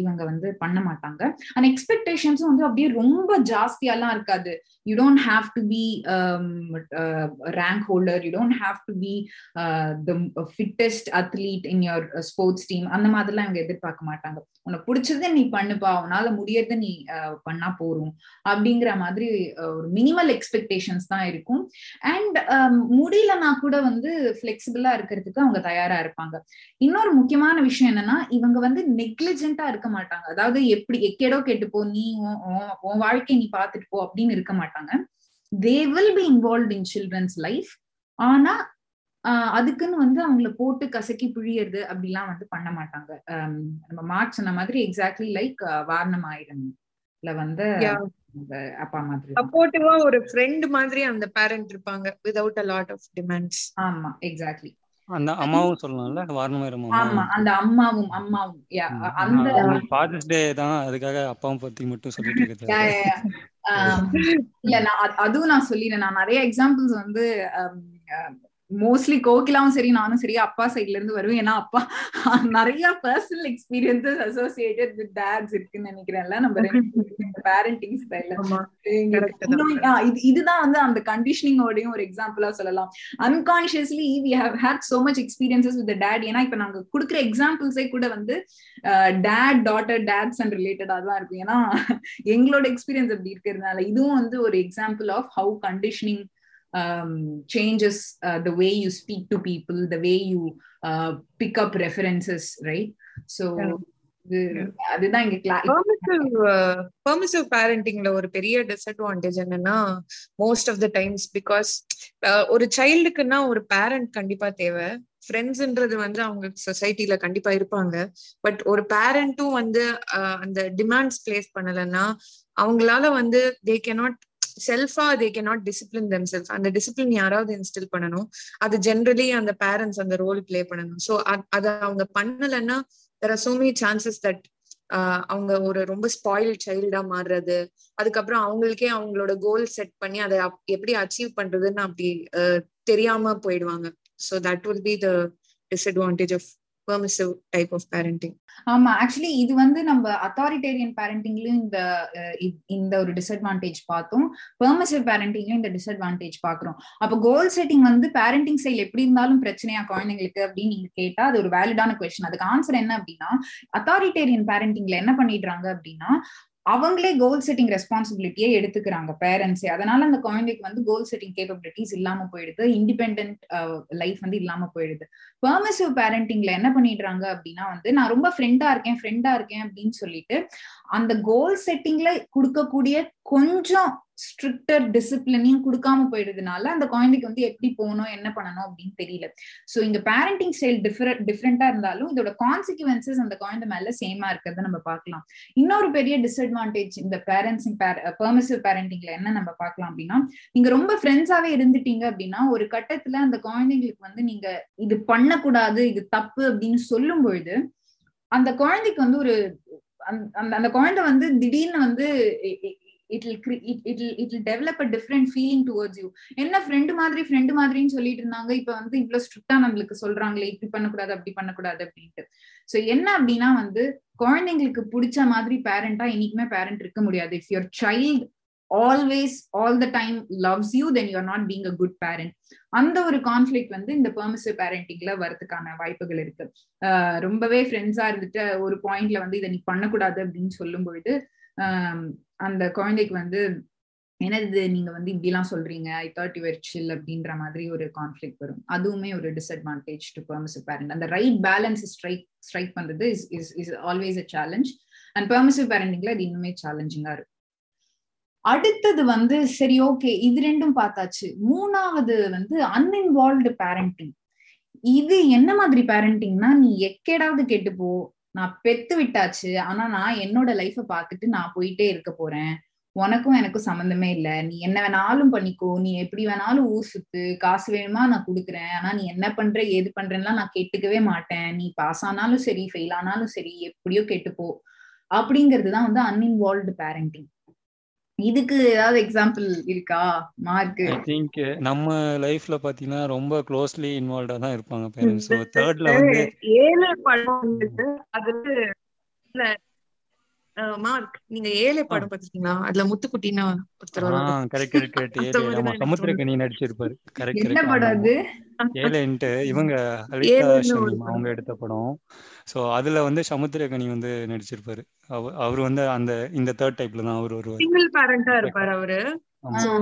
இவங்க வந்து பண்ண மாட்டாங்க. அண்ட் எக்ஸ்பெக்டேஷன்ஸும் வந்து அப்படியே ரொம்ப ஜாஸ்தியாலாம் இருக்காது. You don't have to be rank holder you don't have to be the fittest athlete in your sports team அந்த மாதிரிலாம் இவங்க எதிர்பார்க்க மாட்டாங்க. உனக்கு பிடிச்சத நீ பண்ணுப்பா உன்னால முடியறத நீ பண்ணா போறோம் அப்படிங்கிற மாதிரி ஒரு மினிமல் எக்ஸ்பெக்டேஷன்ஸ் தான் இருக்கும். அண்ட் முடியலனா கூட வந்து ஃபிளெக்சிபிளா இருக்கிறதுக்கு அவங்க தயாரா இருப்பாங்க. இன்னொரு முக்கியமான விஷயம் என்னன்னா இவங்க வந்து நெக்லிஜென்டா இருக்க மாட்டாங்க. அதாவது எப்படி எக்கேடோ கேட்டுப்போ நீ உன் வாழ்க்கை நீ பாத்துட்டு போ அப்படின்னு இருக்க மாட்டாங்க. They will be involve in childrens life ஆனா அதுக்குன்னு வந்து அவங்கள போட்டு கசக்கி புழியறது அப்படிலாம் வந்து பண்ண மாட்டாங்க. நம்ம மார்க் சொன்ன மாதிரி எக்ஸாக்ட்லி லைக் வாரணம் ஆயிரம்ல வந்து அப்பா மாதிரி சப்போர்ட்டிவா ஒரு ஃப்ரெண்ட் மாதிரி அந்த பேரண்ட் இருப்பாங்க without a lot of demands ஆமா எக்ஸாக்ட்லி அந்த அம்மாவும் சொல்லலாம்ல வாரணமாயிரம் ஆமா அந்த அம்மாவும் அம்மாவும். அந்த ஃபாதர்ஸ் டே தான் அதுக்காக அப்பாவும் பத்தி மட்டும் சொல்லிட்டு இருக்கேன் இல்ல நான் அதுவும் நான் சொல்லிடுறேன். நான் நிறைய எக்ஸாம்பிள்ஸ் வந்து மோஸ்ட்லி கோகிலாவும் சரி நானும் சரி அப்பா சைட்ல இருந்து வருவேன். ஏன்னா அப்பா நிறைய personal experiences associated with dads இருக்குன்னு நினைக்கிறேன்ல. நம்ம பேரண்டிங் ஸ்டைல்ல இது இதுதான் வந்து அந்த கண்டிஷனிங்கோடையும் ஒரு எக்ஸாம்பிளா சொல்லலாம். Unconsciously we have had so much experiences with dad ஏன்னா இப்ப நாங்க கொடுக்குற எக்ஸாம்பிள்ஸே கூட வந்து டேட் டாட்டர் டேட்ஸ் அண்ட் ரிலேட்டடா தான் இருக்கும். ஏன்னா எங்களோட எக்ஸ்பீரியன்ஸ் அப்படி இருக்கிறதுனால இதுவும் வந்து ஒரு example of how conditioning um, changes uh, the way you speak to people, the way you uh, pick up references, right? So, அதுதான் இங்க பெர்மிசிவ் பேரண்டிங்ல ஒரு பெரிய டிஸ்அட்வான்டேஜ் என்னன்னா most of the times because ஒரு சைல்டுக்குன்னா ஒரு பேரண்ட் கண்டிப்பா தேவை. ஃப்ரெண்ட்ஸ்ன்றது வந்து அவங்க சொசைட்டில கண்டிப்பா இருப்பாங்க. பட் ஒரு பேரண்ட்டும் வந்து அந்த டிமாண்ட்ஸ் பிளேஸ் பண்ணலன்னா அவங்களால வந்து they cannot செல்ஃபா they cannot discipline them self அந்த டிசிப்ளின் யாராவது இன்ஸ்டில் பண்ணணும் அது ஜென்ரலி அந்த பேரண்ட்ஸ் அந்த ரோல் பிளே பண்ணணும். ஸோ அதை அவங்க பண்ணலைன்னா there are so many chances that அவங்க ஒரு ரொம்ப ஸ்பாயில் சைல்டா மாறுறது. அதுக்கப்புறம் அவங்களுக்கே அவங்களோட கோல் செட் பண்ணி அதை எப்படி அச்சீவ் பண்றதுன்னு அப்படி தெரியாம போயிடுவாங்க. So that will be the disadvantage of permissive type of parenting ஆமா ஆக்சுவலி இது வந்து நம்ம அத்தாரிட்டேரியன் பேரண்டிங்லயும் இந்த இந்த ஒரு டிஸ்அட்வான்டேஜ் பார்த்தோம். பெர்மிசிவ் பேரண்டிங்லயும் இந்த டிஸ்அட்வான்டேஜ் பாக்குறோம் அப்ப கோல் செட்டிங் வந்து பேரண்டிங் ஸ்டைல் எப்படி இருந்தாலும் பிரச்சனையா குழந்தைங்களுக்கு அப்படின்னு நீங்க கேட்டா அது ஒரு வேலிடான கொஸ்டின் அதுக்கு ஆன்சர் என்ன அப்படின்னா அத்தாரிட்டேரியன் பேரண்டிங்ல என்ன பண்ணிடுறாங்க அப்படின்னா அவங்களே கோல் செட்டிங் ரெஸ்பான்சிபிலிட்டியே எடுத்துக்கிறாங்க பேரண்ட்ஸே அதனால அந்த குழந்தைக்கு வந்து கோல் செட்டிங் கேப்பபிலிட்டிஸ் இல்லாம போயிடுது. இண்டிபெண்ட் லைஃப் வந்து இல்லாம போயிடுது. பெர்மிசிவ் பேரண்டிங்ல என்ன பண்ணிடுறாங்க அப்படின்னா வந்து நான் ரொம்ப ஃப்ரெண்டா இருக்கேன் ஃப்ரெண்டா இருக்கேன் அப்படின்னு சொல்லிட்டு அந்த கோல் செட்டிங்ல கொடுக்கக்கூடிய கொஞ்சம் ஸ்ட்ரிக்டர் டிசிப்ளினையும் கொடுக்காம போயிடுறதுனால அந்த குழந்தைக்கு வந்து எப்படி போகணும் என்ன பண்ணணும் அப்படின்னு தெரியல. ஸோ இங்க பேரண்டிங் ஸ்டைல் டிஃபரெண்ட் டிஃப்ரெண்டா இருந்தாலும் இதோட கான்சிக்வன்சஸ் அந்த குழந்தை மேல சேமா இருக்கிறத நம்ம பார்க்கலாம். இன்னொரு பெரிய டிஸ்அட்வான்டேஜ் இந்த பேரண்ட்ஸ் பெர்மிசிவ் பேரண்டிங்ல என்ன நம்ம பார்க்கலாம் அப்படின்னா நீங்க ரொம்ப ஃப்ரெண்ட்ஸாவே இருந்துட்டீங்க அப்படின்னா ஒரு கட்டத்துல அந்த குழந்தைங்களுக்கு வந்து நீங்க இது பண்ணக்கூடாது இது தப்பு அப்படின்னு சொல்லும் பொழுது அந்த குழந்தைக்கு வந்து ஒரு அந்த அந்த குழந்தை வந்து திடீர்னு வந்து it'll it'll it develop a different feeling towards you என்ன ஃப்ரெண்டு மாதிரி ஃப்ரெண்டு மாதிரின்னு சொல்லிட்டு இருந்தாங்க. இப்ப வந்து இவ்வளவு ஸ்ட்ரிக்டா நம்மளுக்கு சொல்றாங்களே. இப்படி பண்ணக்கூடாது அப்படி பண்ணக்கூடாது அப்படின்ட்டு. சோ என்ன அப்படின்னா வந்து குழந்தைங்களுக்கு பிடிச்ச மாதிரி பேரண்டா என்னைக்குமே பேரண்ட் இருக்க முடியாது. If your child always all the time loves you then you're not being a good parent அந்த ஒரு கான்ஃபிளிக் வந்து இந்த பெர்மிசிவ் பேரண்டிங்ல வரதுக்கான வாய்ப்புகள் இருக்கு. ரொம்பவே ஃப்ரெண்ட்ஸா இருந்துட்டு ஒரு பாயிண்ட்ல வந்து இதை நீ பண்ணக்கூடாது அப்படின்னு சொல்லும் பொழுது அந்த குழந்தைக்கு வந்து என்னது நீங்க வந்து இப்படிலாம் சொல்றீங்க? ஐ தாட் யுவர் சில் அப்படின்ற மாதிரி ஒரு கான்ஃபிளிக் வரும். அதுவுமே ஒரு டிஸ்அட்வான்டேஜ் டு பெர்மிசிவ் பேரண்ட் அந்த ரைட் பேலன்ஸ் ஸ்ட்ரைக் ஸ்ட்ரைக் பண்றது is is is always a challenge and permissive பேரண்டிங்ல அது இன்னுமே சேலஞ்சிங்கா இருக்கும். அடுத்தது வந்து சரி ஓகே இது ரெண்டும் பார்த்தாச்சு. மூணாவது வந்து அன்இன்வால்வ்டு பேரண்டிங் இது என்ன மாதிரி பேரண்டிங்னா நீ எக்கேடாவது கேட்டுப்போ நான் பெத்து விட்டாச்சு. ஆனா நான் என்னோட லைஃப பாத்துட்டு நான் போயிட்டே இருக்க போறேன். உனக்கும் எனக்கும் சம்மந்தமே இல்ல. நீ என்ன வேணாலும் பண்ணிக்கோ. நீ எப்படி வேணாலும் ஊர் சுத்து. காசு வேணுமா நான் கொடுக்குறேன். ஆனா நீ என்ன பண்ற ஏது பண்றேன்னா நான் கேட்டுக்கவே மாட்டேன். நீ பாஸ் ஆனாலும் சரி ஃபெயில் ஆனாலும் சரி எப்படியோ கேட்டுப்போ. அப்படிங்கிறது தான் வந்து அன்இன்வால்வ்டு பேரண்டிங் இதுக்கு ஏதாவது எக்ஸாம்பிள் இருக்கா? மார்க் ஐ திங்க் நம்ம லைஃப்ல பாத்தீங்கன்னா ரொம்ப க்ளோஸ்லி இன்வால்வ்டா தான் இருப்பாங்க பேரண்ட்ஸ் ஸோ தேர்ட்ல வந்து ஏழு படம் வந்துட்டு அதுல மார்க். நீங்க ஏழை படம் பாத்திருக்கீங்களா அதுல முத்துக்குட்டின்னு ஒருத்தர் கரெக்ட் கரெக்ட் கரெக்ட் ஏழை ஆமா சமுத்திரக்கனி நடிச்சிருப்பாரு. கரெக்ட் என்ன படம் அது? ஏழைன்ட்டு இவங்க ஷமீம் அவங்க எடுத்த படம். சோ அதுல வந்து சமுத்திரக்கனி வந்து நடிச்சிருப்பாரு. அவர் வந்து அந்த இந்த தேர்ட் டைப்ல தான் அவர் வருவார். சிங்கிள் பேரண்டா இருப்பாரு அவரு. சோ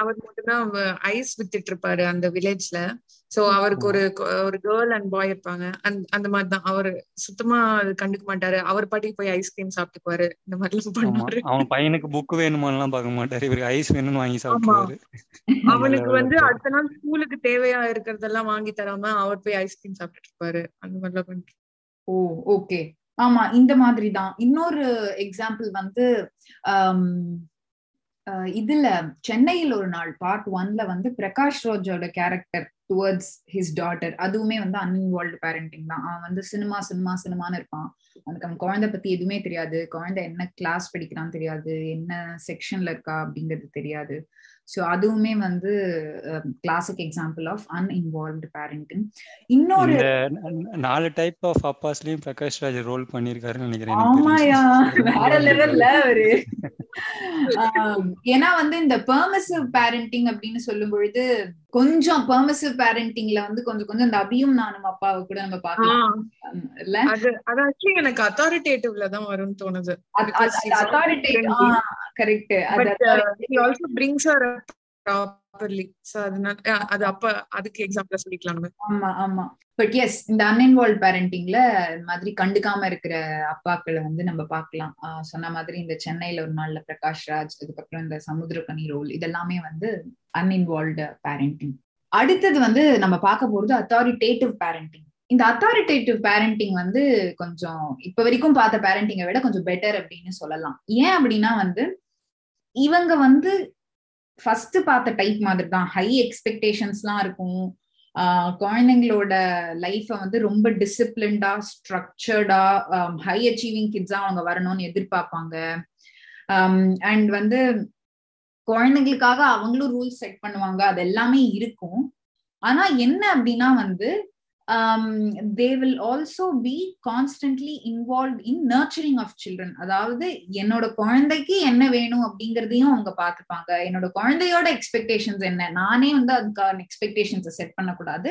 அவர் மட்டும்தான் ஐஸ் வித்துட்டு இருப்பாரு அந்த வில்லேஜ்ல சோ அவருக்கு ஒரு ஒரு கேர்ள் அண்ட் பாய் இருப்பாங்க. அந்த மாதிரி தான் அவர் சுத்தமா அது கண்டுக்க மாட்டாரு. அவர் பாட்டிக்கு போய் ஐஸ்கிரீம் சாப்பிட்டுக்குவாரு. இந்த மாதிரி பண்ணுவாரு. அவன் பையனுக்கு புக் வேணுமான்லாம் பார்க்க மாட்டாரு. இவருக்கு ஐஸ் வேணும்னு வாங்கி சாப்பிடுவாரு அவனுக்கு வந்து அடுத்த நாள் ஸ்கூலுக்கு தேவையா இருக்கிறதெல்லாம் வாங்கி தராம அவர் போய் ஐஸ்கிரீம் சாப்பிட்டுட்டு இருப்பாரு. அந்த மாதிரிலாம் பண்ணிட்டு ஓ ஓகே ஆமா இந்த மாதிரி தான் இன்னொரு எக்ஸாம்பிள் வந்து இதுல சென்னையில் ஒரு நாள் பார்ட் ஒன்ல வந்து பிரகாஷ் ரோஜோட கேரக்டர் டுவர்ட்ஸ் ஹிஸ் டாட்டர் அதுவுமே வந்து அன்இன்வால்வ்டு பேரண்டிங் தான். அவன் வந்து சினிமா சினிமா சினிமான்னு இருப்பான். அவனுக்கு அவன் குழந்தை பத்தி எதுவுமே தெரியாது. குழந்தை என்ன கிளாஸ் படிக்கிறான்னு தெரியாது. என்ன செக்ஷன்ல இருக்கா அப்படிங்கிறது தெரியாது. ஸோ அதுவுமே வந்து classic example of uninvolved parenting இன்னொரு நாலு டைப் ஆஃப் அப்பாஸ்லயும் பிரகாஷ் ராஜ் ரோல் பண்ணிருக்காருன்னு நினைக்கிறேன். ஆமாயா. வேற லெவல்ல அவரு. ஏன்னா வந்து இந்த பெர்மிசிவ் பேரண்டிங் அப்படின்னு சொல்லும் பொழுது கொஞ்சம் பெர்மிசிவ் பேரண்டிங்ல வந்து கொஞ்சம் கொஞ்சம் இந்த அபியும் நானும் அப்பாவை கூட நம்ம பாக்கலாம் இல்ல? அது அது ஆக்சுவலி எனக்கு அத்தாரிட்டேட்டிவ்ல தான் வரும்னு தோணுது. Authoritative correct also brings her properly so அதனால அது அப்ப அதுக்கு எக்ஸாம்பிள் சொல்லிக்கலாம் ஆமா ஆமா. பட் எஸ் இந்த அன்இன்வால்வ் பேரண்டிங்ல மாதிரி கண்டுக்காம இருக்கிற அப்பாக்களை வந்து நம்ம பார்க்கலாம். சொன்ன மாதிரி இந்த சென்னையில ஒரு நாள்ல பிரகாஷ் ராஜ் அதுக்கப்புறம் இந்த சமுத்திரக்கனி ரோல் இதெல்லாமே வந்து அன்இன்வால்வ்டு பேரண்டிங் அடுத்தது வந்து நம்ம பார்க்க போறது அத்தாரிட்டேட்டிவ் பேரண்டிங் இந்த அத்தாரிட்டேட்டிவ் பேரண்டிங் வந்து கொஞ்சம் இப்ப வரைக்கும் பார்த்த பேரண்டிங்கை விட கொஞ்சம் பெட்டர் அப்படின்னு சொல்லலாம். ஏன் அப்படின்னா வந்து இவங்க வந்து ஃபர்ஸ்ட் பார்த்த டைப் மாதிரி தான் ஹை எக்ஸ்பெக்டேஷன்ஸ்லாம் இருக்கும். குழந்தைங்களோட லைஃப்பை வந்து ரொம்ப டிசிப்ளின்டா ஸ்ட்ரக்சர்டா ஹை அச்சீவிங் கிட்ஸா அவங்க வரணும்னு எதிர்பார்ப்பாங்க. Um, அண்ட் வந்து குழந்தைங்களுக்காக அவங்களும் ரூல்ஸ் செட் பண்ணுவாங்க. அது எல்லாமே இருக்கும். ஆனா என்ன அப்படின்னா வந்து they will also be constantly involve in nurturing of children அதாவது என்னோட குழந்தைக்கு என்ன வேணும் அப்படிங்கறதையும் அவங்க பார்த்துப்பாங்க. என்னோட குழந்தையோட எக்ஸ்பெக்டேஷன்ஸ் என்ன? நானே வந்து அதுக்கான எக்ஸ்பெக்டேஷன்ஸை செட் பண்ணக்கூடாது.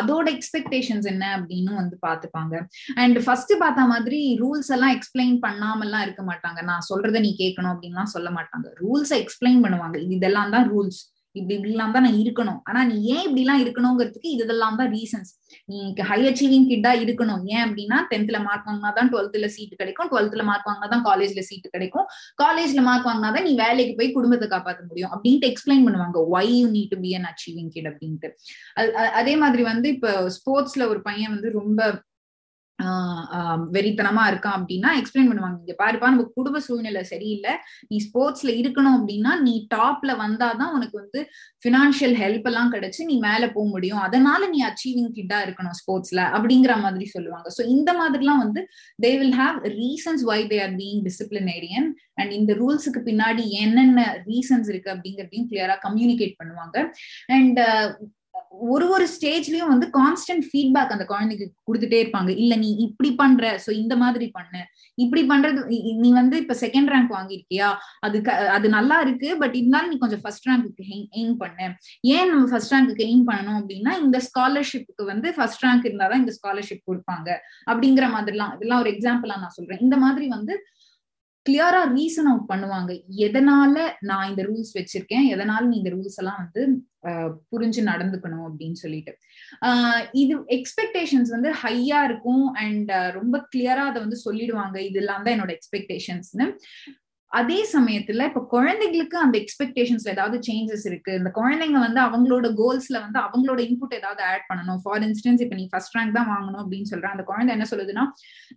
அதோட எக்ஸ்பெக்டேஷன்ஸ் என்ன அப்படின்னு வந்து பார்த்துப்பாங்க. அண்ட் ஃபர்ஸ்ட் பார்த்த மாதிரி ரூல்ஸ் எல்லாம் எக்ஸ்பிளைன் பண்ணாமல்லாம் இருக்க மாட்டாங்க. நான் சொல்றதை நீ கேட்கணும் அப்படின்லாம் சொல்ல மாட்டாங்க. ரூல்ஸை எக்ஸ்பிளைன் பண்ணுவாங்க. இதெல்லாம் தான் ரூல்ஸ் இப்படி இப்படிலாம் தான் நான் இருக்கணும். ஆனா நீ ஏன் இப்படி எல்லாம் இருக்கணுங்கிறதுக்கு இதெல்லாம் தான் ரீசன்ஸ் நீ ஹை அச்சீவிங் கிட்டா இருக்கணும். ஏன் அப்படின்னா டென்த்ல மார்க் வாங்கினா தான் டுவெல்த்ல சீட் கிடைக்கும். டுவெல்த்ல மார்க் வாங்கினா தான் காலேஜ்ல சீட்டு கிடைக்கும். காலேஜ்ல மார்க் வாங்கினா தான் நீ வேலைக்கு போய் குடும்பத்தை காப்பாற்ற முடியும் அப்படின்ட்டு எக்ஸ்பிளைன் பண்ணுவாங்க. Why you need to be an achieving kid அப்படின்ட்டு. அதே மாதிரி வந்து இப்ப ஸ்போர்ட்ஸ்ல ஒரு பையன் வந்து ரொம்ப வெறித்தனமா இருக்கான் அப்படின்னா எக்ஸ்பிளைன் பண்ணுவாங்க. இங்க பாருப்பா நம்ம குடும்ப சூழ்நிலை சரியில்லை. நீ ஸ்போர்ட்ஸ்ல இருக்கணும் அப்படின்னா நீ டாப்ல வந்தாதான் உனக்கு வந்து பினான்சியல் ஹெல்ப் எல்லாம் கிடைச்சு நீ மேல போக முடியும். அதனால நீ அச்சீவிங் கிட்டா இருக்கணும் ஸ்போர்ட்ஸ்ல அப்படிங்கிற மாதிரி சொல்லுவாங்க. சோ இந்த மாதிரிலாம் வந்து they will have reasons why they are being disciplinarian and இந்த ரூல்ஸுக்கு பின்னாடி என்னென்ன ரீசன்ஸ் இருக்கு அப்படிங்கறதையும் கிளியரா கம்யூனிகேட் பண்ணுவாங்க. அண்ட் ஒரு ஒரு ஸ்டேஜ்லயும் வந்து கான்ஸ்டன்ட் ஃபீட்பேக் அந்த குழந்தைக்கு கொடுத்துட்டே இருப்பாங்க. இல்ல நீ இப்படி பண்ற சோ இந்த மாதிரி பண்ணு. இப்படி பண்றது நீ வந்து இப்ப செகண்ட் ரேங்க் வாங்கியிருக்கியா? அது அது நல்லா இருக்கு பட் இருந்தாலும் நீ கொஞ்சம் ஃபர்ஸ்ட் ரேங்க்கு எய்ம் பண்ணு. ஏன் நம்ம ஃபர்ஸ்ட் ரேங்க்கு எய்ம் பண்ணணும் அப்படின்னா இந்த ஸ்காலர்ஷிப்புக்கு வந்து ஃபர்ஸ்ட் ரேங்க் இருந்தாதான் இந்த ஸ்காலர்ஷிப் கொடுப்பாங்க. அப்படிங்கிற மாதிரிலாம் இதெல்லாம் ஒரு எக்ஸாம்பிளா நான் சொல்றேன். இந்த மாதிரி வந்து கிளியரா ரீசன் அவுட் பண்ணுவாங்க. எதனால நான் இந்த ரூல்ஸ் வச்சிருக்கேன்? எதனால நீ இந்த ரூல்ஸ் எல்லாம் வந்து புரிஞ்சு நடந்துக்கணும் அப்படின்னு சொல்லிட்டு. இது எக்ஸ்பெக்டேஷன்ஸ் வந்து ஹையா இருக்கும் அண்ட் ரொம்ப கிளியரா அதை வந்து சொல்லிடுவாங்க. இதெல்லாம் தான் என்னோட எக்ஸ்பெக்டேஷன்ஸ்னு அதே சமயத்துல இப்ப குழந்தைகளுக்கு அந்த எக்ஸ்பெக்டேஷன்ஸ்ல ஏதாவது சேஞ்சஸ் இருக்கு. இந்த குழந்தைங்க வந்து அவங்களோட கோல்ஸ்ல வந்து அவங்களோட இன்புட் ஏதாவது ஆட் பண்ணணும். ஃபார் இன்ஸ்டன்ஸ் இப்ப நீ ஃபர்ஸ்ட் ரேங்க் தான் வாங்கணும் அப்படின்னு சொல்றேன் அந்த குழந்தை என்ன சொல்லுதுன்னா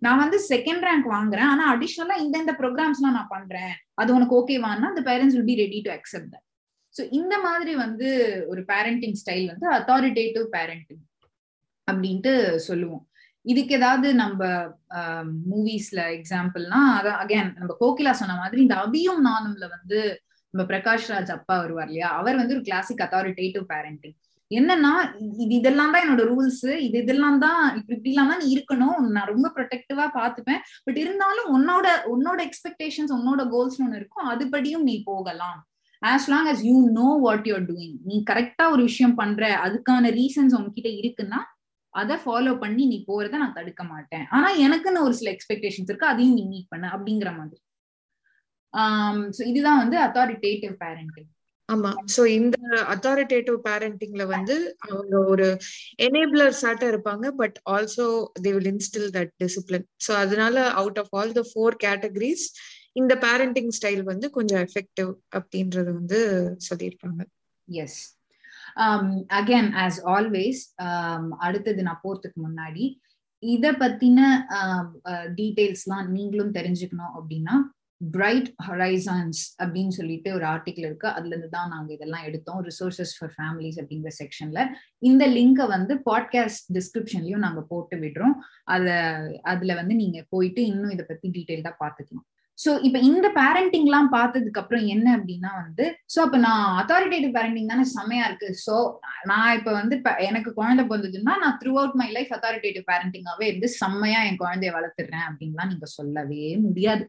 நான் வந்து செகண்ட் ரேங்க் வாங்குறேன். ஆனா அடிஷனலா இந்த இந்த ப்ரோக்ராம்ஸ்லாம் நான் பண்றேன். அது உனக்கு ஓகேவான்னா அந்த parents will be ready to accept that so இந்த மாதிரி வந்து ஒரு பேரண்டிங் ஸ்டைல் வந்து அத்தாரிட்டேட்டிவ் பேரண்டிங் அப்படின்ட்டு சொல்லுவோம். இதுக்கு ஏதாவது நம்ம மூவிஸ்ல எக்ஸாம்பிள்னா அதான் அகைன் நம்ம கோகிலா சொன்ன மாதிரி இந்த அபியும் நானும்ல வந்து நம்ம பிரகாஷ் ராஜ் அப்பா வருவார் இல்லையா? அவர் வந்து ஒரு கிளாசிக் அத்தாரிட்டேட்டிவ் பேரண்டிங் என்னன்னா இது இதெல்லாம் தான் என்னோட ரூல்ஸ் இது இதெல்லாம் தான் இப்படி இப்படிலாம் தான் நீ இருக்கணும். நான் ரொம்ப ப்ரொடெக்டிவா பாத்துப்பேன் பட் இருந்தாலும் உன்னோட உன்னோட எக்ஸ்பெக்டேஷன்ஸ் உன்னோட கோல்ஸ் ஒன்று இருக்கும். அதுபடியும் நீ போகலாம். As long as you know what you're doing நீ கரெக்டா ஒரு விஷயம் பண்ற அதுக்கான ரீசன்ஸ் உங்ககிட்ட இருக்குன்னா அதை ஃபாலோ பண்ணி நீ போறத நான் தடுக்க மாட்டேன். ஆனா எனக்குன்னு ஒரு சில எக்ஸ்பெக்டேஷன்ஸ் இருக்கு அதையும் நீ மீட் பண்ண அப்படிங்கிற மாதிரி. Um, ஆஹ் இதுதான் வந்து அத்தாரிட்டேட்டிவ் பேரண்டிங் ஆமா. சோ இந்த அத்தாரிட்டேட்டிவ் பேரண்டிங்ல வந்து அவங்க ஒரு எனேபிளர் சாட்டா இருப்பாங்க but also they will instil that discipline so அதனால out of all the four categories இந்த பேரண்டிங் ஸ்டைல் வந்து கொஞ்சம் எஃபெக்டிவ் அப்படின்றது வந்து சொல்லியிருப்பாங்க yes again um, as always um, அடுத்தது நான் போறதுக்கு முன்னாடி இத பத்தின um, டீடைல்ஸ்லாம் நீங்களும் தெரிஞ்சுக்கணும் அப்படின்னா பிரைட் ஹொரைசான்ஸ் அப்படின்னு சொல்லிட்டு ஒரு ஆர்டிக்கல் இருக்கு. அதுல இருந்து தான் நாங்க இதெல்லாம் எடுத்தோம். ரிசோர்சஸ் ஃபார் ஃபேமிலிஸ் அப்படிங்கிற செக்ஷன்ல இந்த லிங்கை வந்து பாட்காஸ்ட் டிஸ்கிரிப்ஷன்லயும் நாங்க போட்டு விடுறோம். அத அதுல வந்து நீங்க போயிட்டு இன்னும் இதை பத்தி டீட்டெயில்டா பாத்துக்கலாம் ஸோ இப்ப இந்த பேரண்டிங்லாம் பார்த்ததுக்கு அப்புறம் என்ன அப்படின்னா வந்து ஸோ அப்ப நான் அத்தாரிட்டேட்டிவ் பேரண்டிங் தானே செம்மையா இருக்கு. ஸோ நான் இப்ப வந்து எனக்கு குழந்தை பிறந்ததுன்னா நான் throughout my life authoritative பேரண்டிங்காவே இருந்து செம்மையா என் குழந்தைய வளர்த்துறேன் அப்படின்லாம் நீங்க சொல்லவே முடியாது.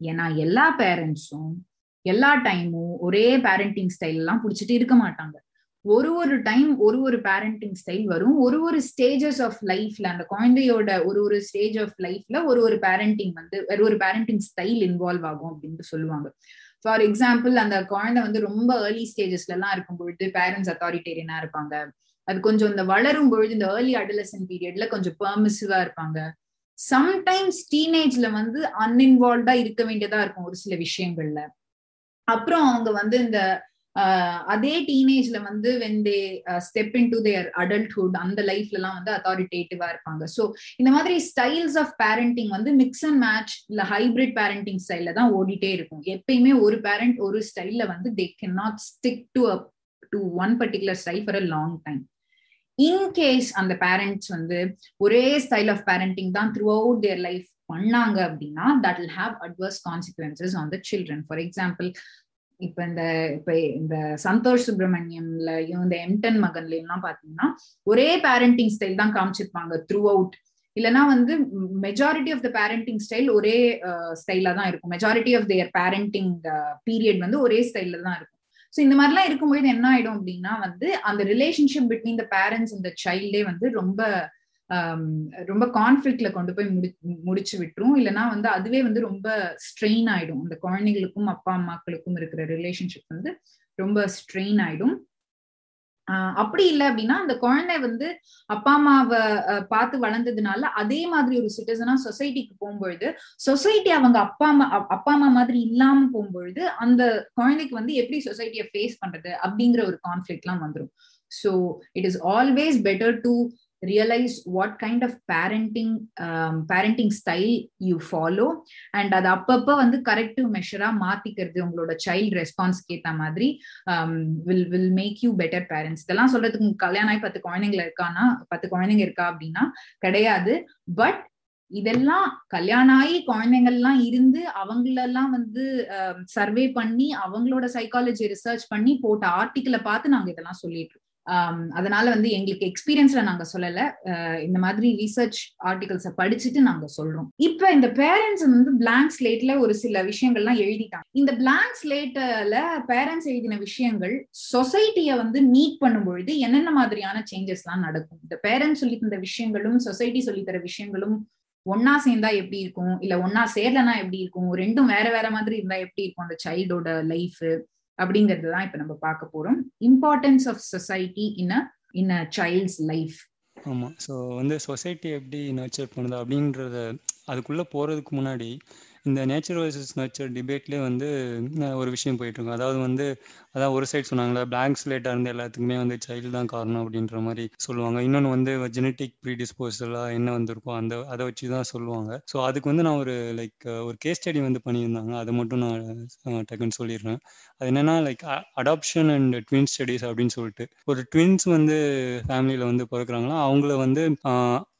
ஏன்னா எல்லா பேரண்ட்ஸும் எல்லா டைமும் ஒரே பேரண்டிங் ஸ்டைல் எல்லாம் பிடிச்சிட்டு இருக்க மாட்டாங்க. ஒரு ஒரு டைம் ஒரு ஒரு பேரண்டிங் ஸ்டைல் வரும். ஒரு ஒரு ஸ்டேஜஸ் ஆஃப் லைஃப்ல அந்த குழந்தையோட ஒரு ஒரு ஸ்டேஜ் ஆஃப் லைஃப்ல ஒரு ஒரு பேரண்டிங் வந்து ஒரு ஒரு பேரண்டிங் ஸ்டைல் இன்வால்வ் ஆகும் அப்படின்ட்டு சொல்லுவாங்க. ஃபார் எக்ஸாம்பிள் அந்த குழந்தை வந்து ரொம்ப ஏர்லி ஸ்டேஜஸ்ல எல்லாம் இருக்கும் பொழுது பேரண்ட்ஸ் அத்தாரிட்டேரியனா இருப்பாங்க. அது கொஞ்சம் இந்த வளரும் பொழுது இந்த ஏர்லி அடலசன் பீரியட்ல கொஞ்சம் பெர்மிசிவா இருப்பாங்க. சம்டைம்ஸ் டீனேஜ்ல வந்து அன்இன்வால்வ்டா இருக்க வேண்டியதா இருக்கும் ஒரு சில விஷயங்கள்ல. அப்புறம் அவங்க வந்து இந்த அதே டீனேஜ்ல வந்து when they step in to their adulthood அந்த லைஃப்ல எல்லாம் வந்து அத்தாரிட்டேட்டிவா இருப்பாங்க. ஸோ இந்த மாதிரி ஸ்டைல்ஸ் ஆஃப் பேரண்டிங் வந்து மிக்ஸ் அண்ட் மேட்ச் இல்ல ஹைபிரிட் பேரண்டிங் ஸ்டைல்ல தான் ஓடிட்டே இருக்கும். எப்பயுமே ஒரு பேரண்ட் ஒரு ஸ்டைல்ல வந்து they can not stick to to one particular style for a long time in case அந்த பேரண்ட்ஸ் வந்து ஒரே ஸ்டைல் ஆஃப் பேரண்டிங் தான் த்ரூ அவுட் தேர் லைஃப் பண்ணாங்க அப்படின்னா that will have adverse consequences on the children for example இப்ப இந்த இப்ப இந்த சந்தோஷ் சுப்பிரமணியம்லயும் இந்த எம்டன் மகன்லயும் எல்லாம் பாத்தீங்கன்னா ஒரே பேரண்டிங் ஸ்டைல் தான் காமிச்சிருப்பாங்க த்ரூ அவுட் இல்லைன்னா வந்து majority of the parenting style ஒரே ஸ்டைலா தான் இருக்கும். Majority of their parenting period வந்து ஒரே ஸ்டைல்ல தான் இருக்கும். ஸோ இந்த மாதிரிலாம் இருக்கும்போது என்ன ஆயிடும் அப்படின்னா வந்து அந்த ரிலேஷன்ஷிப் பிட்வீன் த பேரண்ட்ஸ் இந்த சைல்டே வந்து ரொம்ப ரொம்ப கான்ஃபிளிக்ட்ல கொண்டு போய் முடி முடிச்சு விட்டுரும். இல்லைன்னா வந்து அதுவே வந்து ரொம்ப ஸ்ட்ரெயின் ஆயிடும். அந்த குழந்தைங்களுக்கும் அப்பா அம்மாக்களுக்கும் இருக்கிற ரிலேஷன்ஷிப் வந்து ரொம்ப ஸ்ட்ரெயின் ஆயிடும். அப்படி இல்லை அப்படின்னா அந்த குழந்தை வந்து அப்பா அம்மாவை பார்த்து வளர்ந்ததுனால அதே மாதிரி ஒரு சிட்டிசனா சொசைட்டிக்கு போகும்பொழுது சொசைட்டி அவங்க அப்பா அம்மா அப்பா அம்மா மாதிரி இல்லாம போகும்பொழுது அந்த குழந்தைக்கு வந்து எப்படி சொசைட்டியை ஃபேஸ் பண்றது அப்படிங்கிற ஒரு கான்ஃபிளிக்ட் எல்லாம் வந்துடும் so it is always better to realize what kind of parenting um, parenting style you follow. And அது அப்பப்ப வந்து கரெக்டிவ் மெஷரா மாத்திக்கிறது உங்களோட சைல்ட் ரெஸ்பான்ஸ்க்கு ஏத்த மாதிரி will will make you better parents இதெல்லாம் சொல்றதுக்கு கல்யாணம் ஆகி பத்து குழந்தைங்கள இருக்கானா பத்து குழந்தைங்க இருக்கா அப்படின்னா கிடையாது. பட் இதெல்லாம் கல்யாணம் ஆகி குழந்தைங்கள்லாம் இருந்து அவங்களெல்லாம் வந்து um, சர்வே பண்ணி அவங்களோட சைக்காலஜி ரிசர்ச் பண்ணி போட்ட ஆர்டிக்கலை பார்த்து நாங்க இதெல்லாம் சொல்லிட்டு அதனால வந்து எங்களுக்கு எக்ஸ்பீரியன்ஸ்ல நாங்க சொல்லல. இந்த மாதிரி ரிசர்ச் ஆர்டிகல்ஸ படிச்சுட்டு நாங்க சொல்றோம். இப்ப இந்த பேரண்ட்ஸ் வந்து பிளாங்க் ஸ்லேட்ல ஒரு சில விஷயங்கள்லாம் எழுதிட்டாங்க. இந்த பிளாங்க் ஸ்லேட்ல பேரண்ட்ஸ் எழுதின விஷயங்கள் சொசைட்டிய வந்து மீட் பண்ணும் பொழுது என்னென்ன மாதிரியான சேஞ்சஸ் எல்லாம் நடக்கும்? இந்த பேரண்ட்ஸ் சொல்லி தந்த விஷயங்களும் சொசைட்டி சொல்லி தர விஷயங்களும் ஒன்னா சேர்ந்தா எப்படி இருக்கும்? இல்ல ஒன்னா சேரலனா எப்படி இருக்கும்? ரெண்டும் வேற வேற மாதிரி இருந்தா எப்படி இருக்கும்? அந்த சைல்டோட லைஃப் அப்படிங்கிறது தான் இப்ப நம்ம பார்க்க போறோம். Importance of society in a in a child's life ஆமா. ஸோ வந்து சொசைட்டி எப்படி நர்ச்சர் பண்ணுது அப்படின்றத அதுக்குள்ள போறதுக்கு முன்னாடி இந்த நேச்சர் வர்சஸ் நர்ச்சர் டிபேட்லேயே வந்து ஒரு விஷயம் போயிட்டு இருக்கும். அதாவது வந்து அதான் ஒரு சைடு சொன்னாங்களே பிளாங்க் ஸ்லேட்டாக இருந்த எல்லாத்துக்குமே வந்து சைல்டு தான் காரணம் அப்படின்ற மாதிரி சொல்லுவாங்க. இன்னொன்று வந்து ஜெனட்டிக் ப்ரீடிஸ்போசலாக என்ன வந்திருக்கோ அந்த அதை வச்சு தான் சொல்லுவாங்க. ஸோ அதுக்கு வந்து நான் ஒரு லைக் ஒரு கேஸ் ஸ்டடி வந்து பண்ணியிருந்தாங்க. அதை மட்டும் நான் டக்குன்னு சொல்லிடுறேன். அது என்னென்னா like adoption and twin studies அப்படின்னு சொல்லிட்டு. ஒரு ட்வின்ஸ் வந்து ஃபேமிலியில் வந்து பிறக்கிறாங்களா அவங்கள வந்து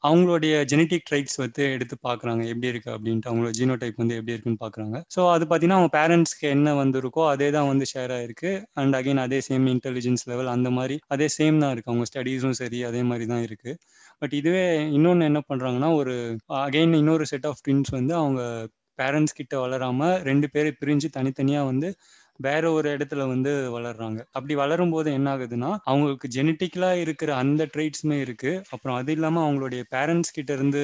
அவங்களுடைய ஜெனட்டிக் ட்ரைட்ஸ் வந்து எடுத்து பார்க்குறாங்க. எப்படி இருக்கு அப்படின்ட்டு அவங்களோட ஜீனோ டைப் வந்து எப்படி இருக்குன்னு பார்க்குறாங்க. ஸோ அது பார்த்தீங்கன்னா அவங்க பேரண்ட்ஸ்க்கு என்ன வந்திருக்கோ அதே தான் வந்து ஷேர் ஆயிருக்கு. அண்ட் அகைன் அதே சேம் இன்டெலிஜென்ஸ் லெவல் அந்த மாதிரி அதே சேம் தான் இருக்கு. அவங்க ஸ்டடீஸும் சரி அதே மாதிரி தான் இருக்கு. பட் இதுவே இன்னொன்று என்ன பண்ணுறாங்கன்னா ஒரு அகைன் இன்னொரு செட் ஆஃப் ட்வின்ஸ் வந்து அவங்க பேரண்ட்ஸ் கிட்ட வளராம ரெண்டு பேரை பிரிஞ்சு தனித்தனியாக வந்து வேற ஒரு இடத்துல வந்து வளர்றாங்க. அப்படி வளரும் போது என்ன ஆகுதுன்னா அவங்களுக்கு ஜெனட்டிக்கலா இருக்கிற அந்த ட்ரைட்ஸுமே இருக்கு. அப்புறம் அது இல்லாம அவங்களுடைய பேரண்ட்ஸ் கிட்ட இருந்து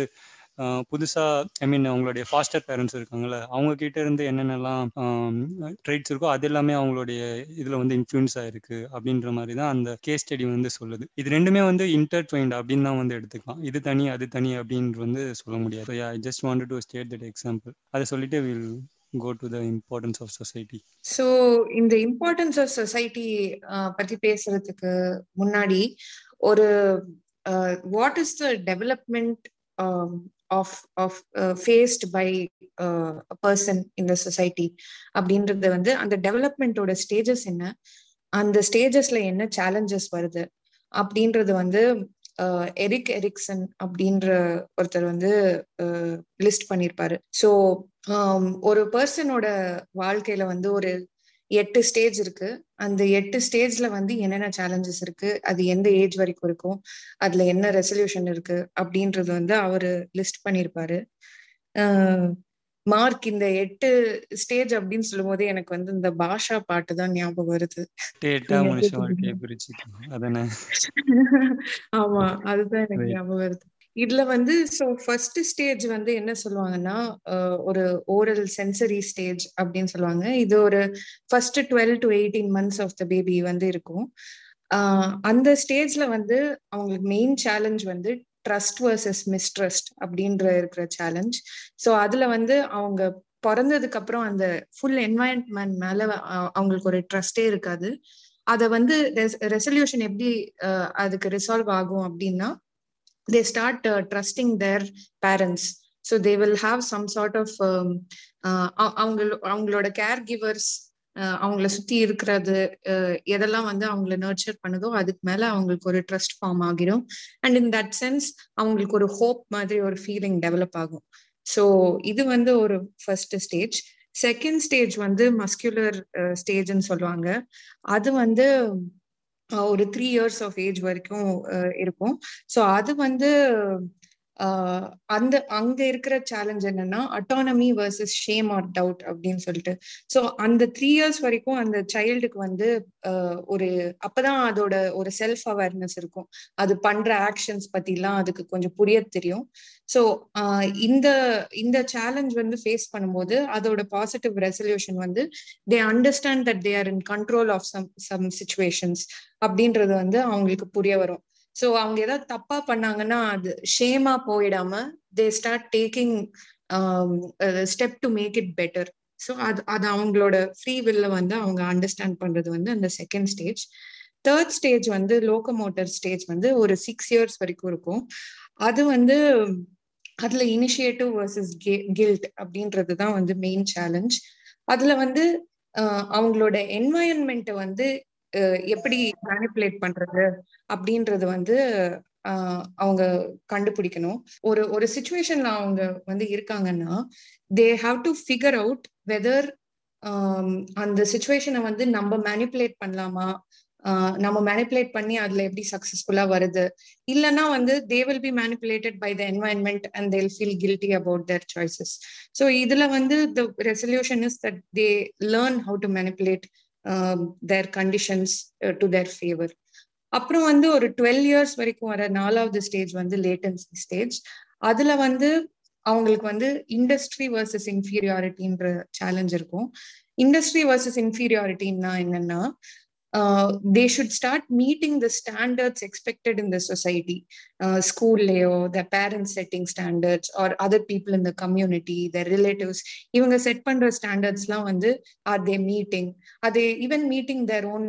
புதுசா ஐ மீன் அவங்களுடைய ஃபாஸ்டர் பேரண்ட்ஸ் இருக்காங்கல்ல அவங்க கிட்ட இருந்து என்னென்னலாம் ட்ரைட்ஸ் இருக்கோ அது எல்லாமே அவங்களுடைய இதுல வந்து இன்ஃபுளுன்ஸ் ஆயிருக்கு அப்படின்ற மாதிரி தான் அந்த கேஸ் ஸ்டடி வந்து சொல்லுது. இது ரெண்டுமே வந்து இன்டர்ட்வைண்ட் அப்படின்னு தான் வந்து எடுத்துக்கலாம். இது தனி அது தனி அப்படின்னு வந்து சொல்ல முடியாது. I just wanted to state that example அதை சொல்லிட்டு will go to the importance of society so இந்த இம்பார்ட்டன்ஸ் ஆஃப் சொசைட்டி பத்தி பேசுறதுக்கு முன்னாடி ஒரு what is the development of of faced by person இந்த சொசைட்டி அப்படின்றது வந்து அந்த டெவலப்மெண்டோட ஸ்டேஜஸ் என்ன அந்த ஸ்டேஜஸ்ல என்ன சேலஞ்சஸ் வருது அப்படின்றது வந்து uh, எரிக் எரிக்சன் அப்படின்ற ஒருத்தர் வந்து uh, லிஸ்ட் பண்ணியிருப்பாரு ஸோ um, ஒரு பர்சனோட வாழ்க்கையில வந்து ஒரு எட்டு ஸ்டேஜ் இருக்கு. அந்த எட்டு ஸ்டேஜ்ல வந்து என்னென்ன சேலஞ்சஸ் இருக்கு? அது எந்த ஏஜ் வரைக்கும் இருக்கும்? அதுல என்ன ரெசல்யூஷன் இருக்கு? அப்படின்றது வந்து அவரு லிஸ்ட் பண்ணியிருப்பாரு மார்க் இந்த எட்டு ஸ்டேஜ் அப்படின்னு சொல்லும் போதே எனக்கு வந்து இந்த பாஷா பாட்டு தான் ஞாபகம் வருது. ஆமா அதுதான் எனக்கு ஞாபகம் வருது. இதுல வந்து ஸோ ஃபர்ஸ்ட் ஸ்டேஜ் வந்து என்ன சொல்லுவாங்கன்னா ஒரு ஓரல் சென்சரி ஸ்டேஜ் அப்படின்னு சொல்லுவாங்க. இது ஒரு first twelve to eighteen months of the baby வந்து இருக்கும். அந்த ஸ்டேஜ்ல வந்து அவங்களுக்கு மெயின் சேலஞ்ச் வந்து ட்ரஸ்ட் வர்சஸ் மிஸ்ட்ரஸ்ட் அப்படின்ற இருக்கிற சேலஞ்ச் ஸோ அதுல வந்து அவங்க பிறந்ததுக்கு அப்புறம் அந்த ஃபுல் என்வாயன்மெண்ட் மேல அவங்களுக்கு ஒரு ட்ரஸ்டே இருக்காது. அதை வந்து ரெசல்யூஷன் எப்படி அதுக்கு ரிசால்வ் ஆகும் அப்படின்னா they start trusting their parents so they will have some sort of அவங்க அவங்களோட கேர் கிவர்ஸ் uh, அவங்கள சுத்தி இருக்கிறது uh, எதெல்லாம் வந்து அவங்கள நர்ச்சர் பண்ணுதோ அதுக்கு மேல அவங்களுக்கு ஒரு ட்ரஸ்ட் ஃபார்ம் ஆகிடும் அண்ட் இன் தட் சென்ஸ் அவங்களுக்கு ஒரு ஹோப் மாதிரி ஒரு ஃபீலிங் டெவலப் ஆகும். ஸோ இது வந்து ஒரு ஃபர்ஸ்ட் ஸ்டேஜ் செகண்ட் ஸ்டேஜ் வந்து மஸ்குலர் ஸ்டேஜ்னு uh, சொல்லுவாங்க. அது வந்து ஒரு த்ரீ இயர்ஸ் ஆஃப் ஏஜ் வரைக்கும் இருக்கும். ஸோ அது வந்து அந்த அங்க இருக்கிற சேலஞ்ச் என்னன்னா autonomy versus shame or doubt அப்படின்னு சொல்லிட்டு. ஸோ அந்த த்ரீ இயர்ஸ் வரைக்கும் அந்த சைல்டுக்கு வந்து ஒரு அப்பதான் அதோட ஒரு செல்ஃப் அவேர்னஸ் இருக்கும். அது பண்ற ஆக்ஷன்ஸ் பத்திலாம் அதுக்கு கொஞ்சம் புரிய தெரியும். ஸோ இந்த இந்த சேலஞ்ச் வந்து ஃபேஸ் பண்ணும்போது அதோட பாசிட்டிவ் ரெசல்யூஷன் வந்து they understand that they are in control of some some situations அப்படின்றது வந்து அவங்களுக்கு புரிய வரும். ஸோ அவங்க ஏதாவது தப்பா பண்ணாங்கன்னா அது ஷேமா போயிடாம they start taking step to make it better so அது அது அவங்களோட ஃப்ரீ வில்ல வந்து அவங்க அண்டர்ஸ்டாண்ட் பண்றது வந்து அந்த செகண்ட் ஸ்டேஜ் தேர்ட் ஸ்டேஜ் வந்து லோக்கமோட்டர் ஸ்டேஜ் வந்து ஒரு சிக்ஸ் இயர்ஸ் வரைக்கும் இருக்கும். அது வந்து அதுல இனிஷியேட்டிவ் வர்சஸ் கில்ட் அப்படின்றது தான் வந்து மெயின் சேலஞ்ச் அதுல வந்து அவங்களோட என்வாயன்மெண்ட்டை வந்து எப்படி மேனிப்புலேட் பண்றது அப்படின்றது வந்து அவங்க கண்டுபிடிக்கணும். ஒரு ஒரு சுச்சுவேஷன்ல அவங்க வந்து இருக்காங்கன்னா they have to figure out whether அந்த சுச்சுவேஷனை வந்து நம்ம மேனிப்புலேட் பண்ணலாமா? நம்ம மேனிப்புலேட் பண்ணி அதுல எப்படி சக்சஸ்ஃபுல்லா வருது? இல்லைன்னா வந்து they will be manipulated by the environment and they'll feel guilty about their choices so இதுல வந்து the resolution is that they learn how to manipulate their conditions to their favour அப்புறம் வந்து ஒரு டுவெல் இயர்ஸ் வரைக்கும் வர நாலாவது stage வந்து latency stage அதுல வந்து அவங்களுக்கு வந்து இண்டஸ்ட்ரி வர்சஸ் இன்ஃபீரியாரிட்டின்ற சேலஞ்ச் இருக்கும். இண்டஸ்ட்ரி வர்சஸ் இன்ஃபீரியாரிட்டின்னா என்னன்னா they should start meeting the standards expected in the society ஸ்கூல்லையோ the parents setting standards or other people in the community the relatives இவங்க செட் பண்ற ஸ்டாண்டர்ட்ஸ்லாம் வந்து ஆர் தே மீட்டிங் அது even meeting their own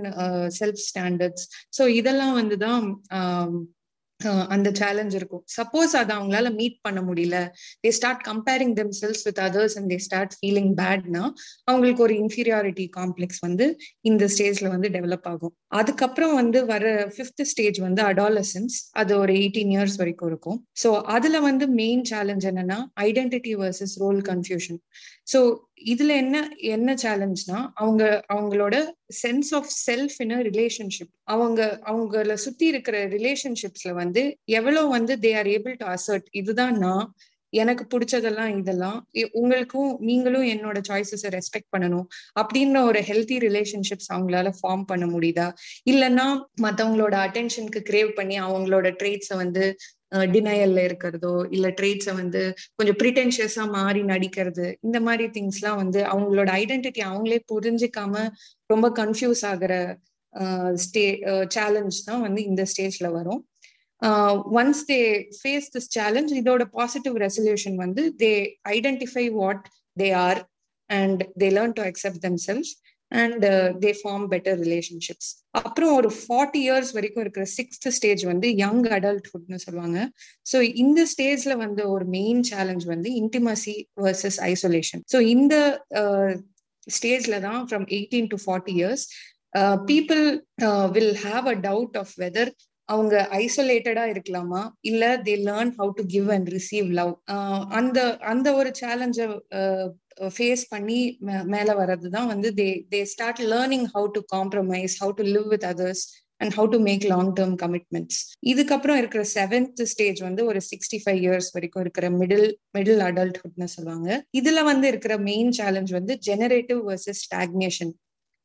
self standards so இதெல்லாம் வந்து தான் அந்த challenge இருக்கும். Suppose அதை அவங்களால மீட் பண்ண முடியல. They start comparing themselves with others and they start feeling பேட்னா அவங்களுக்கு ஒரு இன்ஃபீரியாரிட்டி காம்ப்ளெக்ஸ் வந்து இந்த ஸ்டேஜ்ல வந்து டெவலப் ஆகும். அதுக்கப்புறம் வந்து வர ஃபிஃப்த் ஸ்டேஜ் வந்து அடாலசன்ஸ் அது ஒரு எயிட்டீன் இயர்ஸ் வரைக்கும் இருக்கும். ஸோ அதுல வந்து மெயின் சேலஞ்ச் என்னன்னா identity versus role confusion so இதுல என்ன என்ன சேலஞ்ச்னா அவங்க அவங்களோட sense of self in relationship அவங்க அவங்கள சுத்தி இருக்கிற ரிலேஷன்ஷிப்ஸ்ல வந்து எவ்வளவு வந்து they are able to assert இதுதான் நான் எனக்கு பிடிச்சதெல்லாம் இதெல்லாம் உங்களுக்கும் நீங்களும் என்னோட சாய்ஸஸை ரெஸ்பெக்ட் பண்ணணும் அப்படின்ற ஒரு ஹெல்த்தி ரிலேஷன்ஷிப்ஸ் அவங்களால ஃபார்ம் பண்ண முடியுதா? இல்லைன்னா மற்றவங்களோட அட்டென்ஷனுக்கு கிரேவ் பண்ணி அவங்களோட ட்ரேட்ஸை வந்து டினையல்ல இருக்கிறதோ இல்ல ட்ரேட்ஸை வந்து கொஞ்சம் ப்ரிட்டென்ஷியஸா மாறி நடிக்கிறது இந்த மாதிரி திங்ஸ்லாம் வந்து அவங்களோட ஐடென்டிட்டி அவங்களே புரிஞ்சுக்காம ரொம்ப கன்ஃபியூஸ் ஆகுற ஸ்டே சேலஞ்ச் தான் வந்து இந்த ஸ்டேஜ்ல வரும். Once they face this challenge இதோட பாசிட்டிவ் ரெசல்யூஷன் வந்து they identify what they are and they learn to accept themselves and they form better relationships அப்புறம் ஒரு ஃபார்ட்டி இயர்ஸ் வரைக்கும் இருக்கிற சிக்ஸ்த் ஸ்டேஜ் வந்து யங் அடல்ட்ஹுட்னு சொல்லுவாங்க. ஸோ இந்த ஸ்டேஜ்ல வந்து ஒரு மெயின் சேலஞ்ச் வந்து இன்டிமசி வர்சஸ் ஐசோலேஷன் ஸோ இந்த uh, ஸ்டேஜ்ல தான் from eighteen to forty years people will have a doubt of whether அவங்க ஐசோலேட்டடா இருக்கலாமா? இல்ல they learn how to give and receive love அந்த அந்த ஒரு சேலஞ்ச ஃபேஸ் பண்ணி மேல வர்றது தான் வந்து they they start learning how to compromise how to live with others and how to make long term commitments இதுக்கப்புறம் இருக்கிற செவன்த் ஸ்டேஜ் வந்து ஒரு சிக்ஸ்டி ஃபைவ் இயர்ஸ் வரைக்கும் இருக்கிற மிடில் மிடில் அடல்ட்ஹுட்னு சொல்லுவாங்க. இதுல வந்து இருக்கிற மெயின் சேலஞ்ச் வந்து ஜெனரேட்டிவ் வர்சஸ் ஸ்டாக்னேஷன்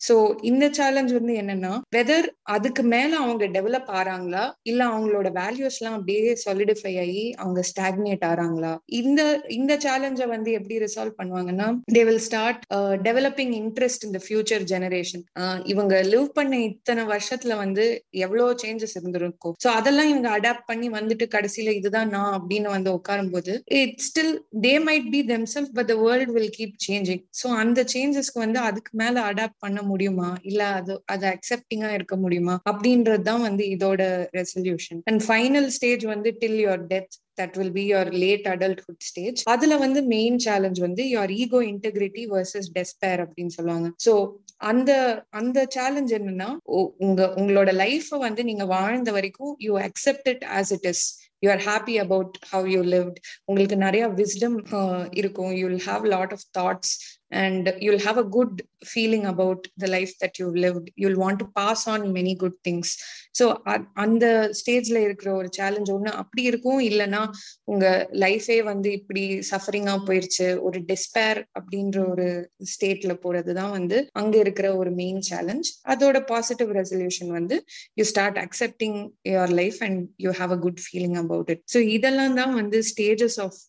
சோ இந்த சேலஞ்ச் வந்து என்னன்னா வெதர் அதுக்கு மேல அவங்க டெவலப் ஆறாங்களா? இல்ல அவங்களோட வேல்யூஸ் எல்லாம் அப்படியே சாலிடிஃபை ஆகி அவங்க ஸ்டாக்னேட் ஆறாங்களா? இந்த இந்த சேலஞ்ச வந்து எப்படி ரிசால்வ் பண்ணுவாங்கன்னா they will start developing interest இந்த ஃபியூச்சர் ஜெனரேஷன் இவங்க லிவ் பண்ண இத்தனை வருஷத்துல வந்து எவ்வளவு சேஞ்சஸ் இருந்திருக்கும். சோ அதெல்லாம் இவங்க அடாப்ட் பண்ணி வந்துட்டு கடைசியில இதுதான் நான் அப்படின்னு வந்து உட்காரும் போது it still they might be them self but the world will keep changing so அந்த சேஞ்சஸ்க்கு வந்து அதுக்கு மேல அடாப்ட் பண்ண முடியுமா? இல்ல அது அது அக்செப்டிங்கா இருக்க முடியுமா? அப்படின்றது தான் வந்து இதோட ரெசல்யூஷன் அண்ட் ஃபைனல் ஸ்டேஜ் வந்து till your death that will be your late adulthood stage அதுல வந்து மெயின் சேலஞ்ச் வந்து your ego integrity versus despair அப்படின்னு சொல்லுவாங்க. சோ அந்த அந்த சேலஞ்ச் என்னன்னா உங்க உங்களோட லைஃப வந்து நீங்க வாழ்ந்த வரைக்கும் you accept it as it is you are happy about how you lived உங்களுக்கு நிறைய விஸ்டம் இருக்கும். You will have lot of thoughts and you'll have a good feeling about the life that you've lived. You'll want to pass on many good things. So அந்த ஸ்டேஜ்ல இருக்கிற ஒரு challenge ஒண்ணு அப்படி இருக்கும். இல்லைன்னா உங்க லைஃபே வந்து இப்படி சஃபரிங்கா போயிருச்சு. ஒரு டிஸ்பேர் அப்படின்ற ஒரு ஸ்டேட்ல போறதுதான் வந்து அங்க இருக்கிற ஒரு மெயின் சேலஞ்ச் அதோட பாசிட்டிவ் ரெசல்யூஷன் வந்து you start accepting your life and you have a good feeling about it so இதெல்லாம் தான் வந்து stages of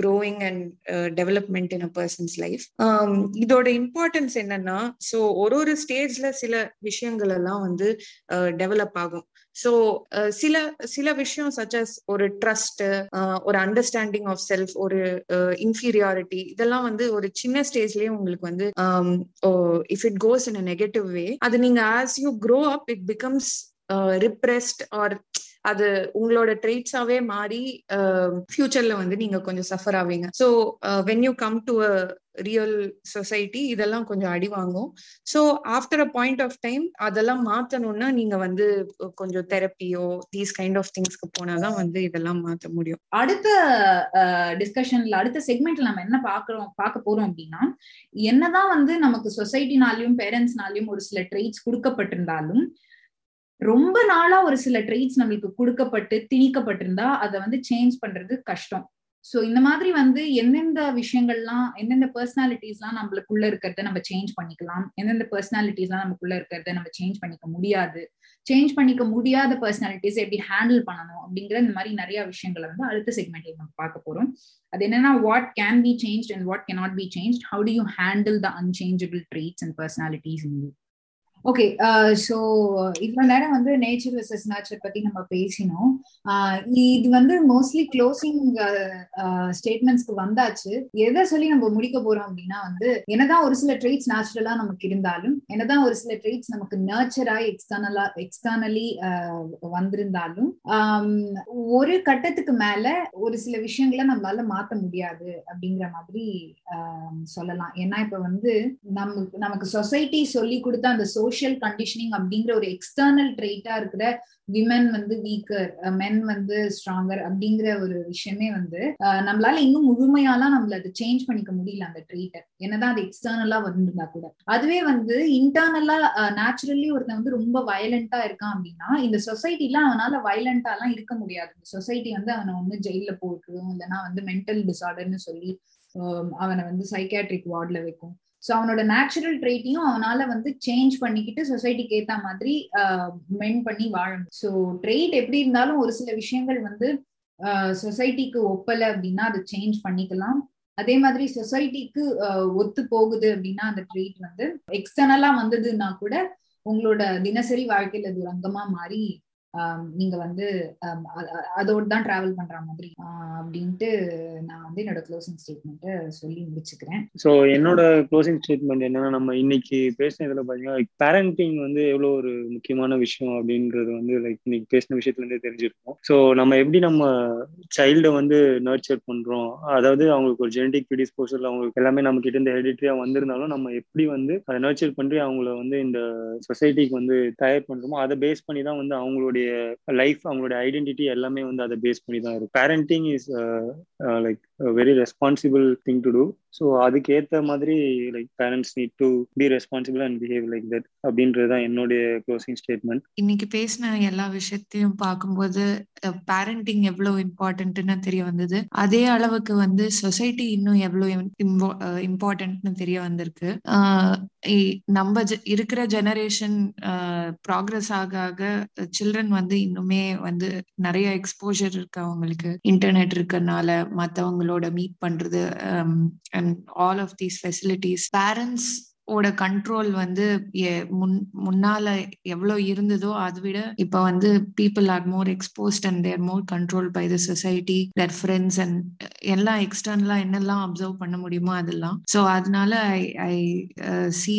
growing and development in a person's life இதோட இம்பார்ட்டன்ஸ் என்னன்னா ஸோ ஒரு ஒரு ஸ்டேஜ்ல சில விஷயங்கள் எல்லாம் வந்து டெவலப் ஆகும். ஸோ சில சில விஷயம் சச்சஸ் ஒரு ட்ரஸ்ட் ஒரு அண்டர்ஸ்டாண்டிங் ஆஃப் செல்ஃப் ஒரு இன்ஃபீரியாரிட்டி இதெல்லாம் வந்து ஒரு சின்ன ஸ்டேஜ்லயே உங்களுக்கு வந்து if it goes in a negative way அது நீங்க as you grow up it becomes repressed or அது உங்களோட ட்ரெயிட்ஸாவே மாறி ஃபியூச்சர்ல வந்து நீங்க கொஞ்சம் சஃபர் ஆவீங்க. So when you come to a real society இதெல்லாம் கொஞ்சம் அடி வாங்கும். So after a point of time அதெல்லாம் மாத்தணும்னா நீங்க வந்து கொஞ்சம் தெரப்பியோ தீஸ் கைண்ட் ஆஃப் திங்ஸ்க்கு போனாதான் வந்து இதெல்லாம் மாத்த முடியும். அடுத்த டிஸ்கஷன்ல அடுத்த செக்மெண்ட்ல நம்ம என்ன பாக்குறோம் பார்க்க போறோம் அப்படின்னா என்னதான் வந்து நமக்கு சொசைட்டினாலையும் பேரண்ட்ஸ்னாலையும் ஒரு சில ட்ரெயிட்ஸ் கொடுக்கப்பட்டிருந்தாலும் ரொம்ப நாளா ஒரு சில ட்ரீட்ஸ் நம்மளுக்கு கொடுக்கப்பட்டு திணிக்கப்பட்டிருந்தா அதை வந்து சேஞ்ச் பண்றது கஷ்டம். சோ இந்த மாதிரி வந்து எந்தெந்த விஷயங்கள்லாம் எந்தெந்த பர்சனாலிட்டிஸ்லாம் நம்மளுக்குள்ள இருக்கிறத நம்ம சேஞ்ச் பண்ணிக்கலாம். எந்தெந்த பர்சனாலிட்டிஸ்லாம் நமக்குள்ள இருக்கிறத நம்ம சேஞ்ச் பண்ணிக்க முடியாது. சேஞ்ச் பண்ணிக்க முடியாத பர்சனாலிட்டிஸ் எப்படி ஹேண்டில் பண்ணணும் அப்படிங்கிற இந்த மாதிரி நிறைய விஷயங்களை வந்து அடுத்த செக்மெண்ட்ல நம்ம பார்க்க போறோம். அது என்னன்னா what can be change and what cannot be change how to you handle the unchangeable traits and personalities in you okay so இவ்வளோ நேரம் வந்து நேச்சர் வெர்சஸ் நேச்சர் பத்தி நம்ம பேசினோம். Uh, இது வந்து மோஸ்ட்லி க்ளோசிங் ஸ்டேட்மெண்ட்ஸ்க்கு வந்தாச்சு. எதை சொல்லி நம்ம முடிக்க போறோம் அப்படின்னா வந்து என்னதான் ஒரு சில ட்ரெய்ட்ஸ் நேச்சுரலா நமக்கு இருந்தாலும் என்னதான் ஒரு சில ட்ரெயிட்ஸ் நமக்கு நேச்சராக எக்ஸ்டர்னலா எக்ஸ்டர்னலி வந்திருந்தாலும் um, ஒரு கட்டத்துக்கு மேல ஒரு சில விஷயங்களை நம்மளால மாத்த முடியாது அப்படிங்கிற மாதிரி um, சொல்லலாம். ஏன்னா இப்ப வந்து நமக்கு நமக்கு சொசைட்டி சொல்லி கொடுத்த அந்த சோஷியல் சோசியல் கண்டிஷனிங் அப்படிங்கிற ஒரு எக்ஸ்டர்னல் ட்ரெயிட்டா இருக்கிற விமன் வந்து வீக்கர் மென் வந்து ஸ்ட்ராங்கர் அப்படிங்கிற ஒரு விஷயமே வந்து நம்மளால இன்னும் முழுமையாலாம் நம்மள அதை சேஞ்ச் பண்ணிக்க முடியல அந்த ட்ரீட்டர் என்னதான் அது எக்ஸ்டர்னலா வந்திருந்தா கூட. அதுவே வந்து இன்டர்னலா நேச்சுரலி ஒருத்தன் வந்து ரொம்ப வயலண்டா இருக்கான் அப்படின்னா இந்த சொசைட்டில அவனால வயலண்டா எல்லாம் இருக்க முடியாது. இந்த சொசைட்டி வந்து அவனை வந்து ஜெயில போட்டுரும் இல்லைன்னா வந்து மென்டல் டிசார்டர்னு சொல்லி அவனை வந்து சைக்காட்ரிக் வார்டில் வைக்கும். ஸோ அவனோட நேச்சுரல் ட்ரெயிட்டையும் அவனால வந்து சேஞ்ச் பண்ணிக்கிட்டு சொசைட்டிக்கு ஏற்ற மாதிரி மென் பண்ணி வாழணும். ஸோ ட்ரெயிட் எப்படி இருந்தாலும் ஒரு சில விஷயங்கள் வந்து சொசைட்டிக்கு ஒப்பலை அப்படின்னா அதை சேஞ்ச் பண்ணிக்கலாம். அதே மாதிரி சொசைட்டிக்கு ஒத்து போகுது அப்படின்னா அந்த ட்ரெயிட் வந்து எக்ஸ்டர்னலா வந்ததுன்னா கூட உங்களோட தினசரி வாழ்க்கையில அது ஒரு அங்கமா மாறி நீங்க வந்து அதோடு தான் டிராவல் பண்ற மாதிரி அப்படின்ட்டு நான் வந்து என்னோட க்ளோசிங் ஸ்டேட்மெண்ட்டை சொல்லி முடிச்சுக்கிறேன். ஸோ என்னோட க்ளோசிங் ஸ்டேட்மெண்ட் என்னன்னா நம்ம இன்னைக்கு பேசின இதுல பாத்தீங்கன்னா பேரண்டிங் வந்து எவ்வளோ ஒரு முக்கியமான விஷயம் அப்படின்றது வந்து லைக் இன்னைக்கு பேசின விஷயத்துல இருந்தே தெரிஞ்சிருக்கோம். ஸோ நம்ம எப்படி நம்ம சைல்டை வந்து நர்ச்சர் பண்றோம்? அதாவது அவங்களுக்கு ஒரு ஜெனடிக் ப்ரிடிஸ்போசல் அவங்களுக்கு எல்லாமே நம்ம கிட்ட இருந்து ஹெரிடிட்டரியா வந்திருந்தாலும் நம்ம எப்படி வந்து அதை நர்ச்சர் பண்ணி அவங்கள வந்து இந்த சொசைட்டிக்கு வந்து தயார் பண்றோமோ அதை பேஸ் பண்ணி தான் வந்து அவங்களுடைய லைஃப் அவங்களோட ஐடென்டிட்டி எல்லாமே வந்து அதை பேஸ் பண்ணி தான் இருக்கும் parenting is like uh, uh, very responsible thing to do so அதுக்கேற்ற மாதிரி like parents need to be responsible and behave like that அப்படின்றது தான் என்னுடைய க்ளோசிங் ஸ்டேட்மெண்ட் இன்னைக்கு பேசின எல்லா விஷயத்தையும் பார்க்கும்போது பேரண்டிங் எவ்வளவு இம்பார்ட்டன்ட்னு தெரிய வந்தது. அதே அளவுக்கு வந்து சொசைட்டி இன்னும் எவ்வளோ இம்பார்ட்டன்ட்னு தெரிய வந்திருக்கு. நம்ம இருக்கிற ஜெனரேஷன் ப்ராக்ரஸ் ஆக ஆக சில்ட்ரன் வந்து இன்னுமே வந்து நிறைய எக்ஸ்போஜர் இருக்கு அவங்களுக்கு. இன்டர்நெட் இருக்கறனால மற்றவங்களோட மீட் பண்றது and all of these facilities parents ஓட கண்ட்ரோல் வந்து முன் முன்னால எவ்வளோ இருந்ததோ அதை விட இப்போ வந்து people are more exposed and there more control by the society their friends and எல்லாம் எக்ஸ்டர்னலாக என்னெல்லாம் அப்சர்வ் பண்ண முடியுமோ அதெல்லாம். ஸோ அதனால I I see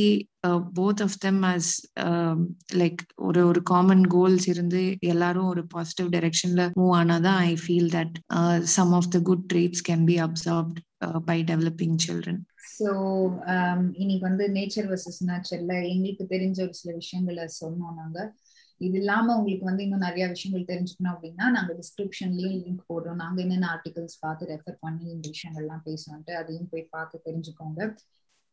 both of them as like ஒரு ஒரு காமன் கோல்ஸ் இருந்து எல்லாரும் ஒரு பாசிட்டிவ் டைரக்ஷன்ல move ஆனாதான் I feel that some of the good traits can be observed by developing children so இன்னைக்கு வந்து நேச்சர் வர்சஸ் நேச்சர்ல எங்களுக்கு தெரிஞ்ச ஒரு சில விஷயங்களை சொன்னோம் நாங்க. இது இல்லாம உங்களுக்கு வந்து இன்னும் நிறைய விஷயங்கள் தெரிஞ்சுக்கணும் அப்படின்னா நாங்க டிஸ்கிரிப்ஷன்லயும் லிங்க் போடுறோம். நாங்க என்னென்ன ஆர்டிகல்ஸ் பார்த்து ரெஃபர் பண்ணி இந்த விஷயங்கள்லாம் பேசுவோம்ட்டு அதையும் போய் பார்த்து தெரிஞ்சுக்கோங்க.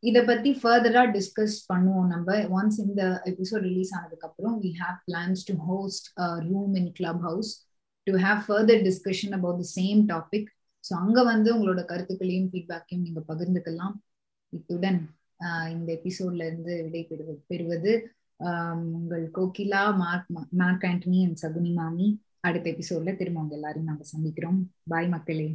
இத பத்தி ஃபர்தரா டிஸ்கஸ் பண்ணுவோம் நம்ம. ஒன்ஸ் இந்த எபிசோட் ரிலீஸ் ஆனதுக்கு அப்புறம் we have plans to host room in Clubhouse to have further discussion about the same topic so அங்க வந்து உங்களோட கருத்துக்களையும் ஃபீட்பேக்கையும் நீங்க பகிர்ந்துக்கலாம். இத்துடன் இந்த எபிசோட்ல இருந்து விடை பெறுவது பெறுவது உங்கள் Kokila Mark Mark Antony and Shakuni மாமி. அடுத்த எபிசோட்ல திரும்ப உங்க எல்லாரையும் நாங்க சந்திக்கிறோம். பாய் மக்களே.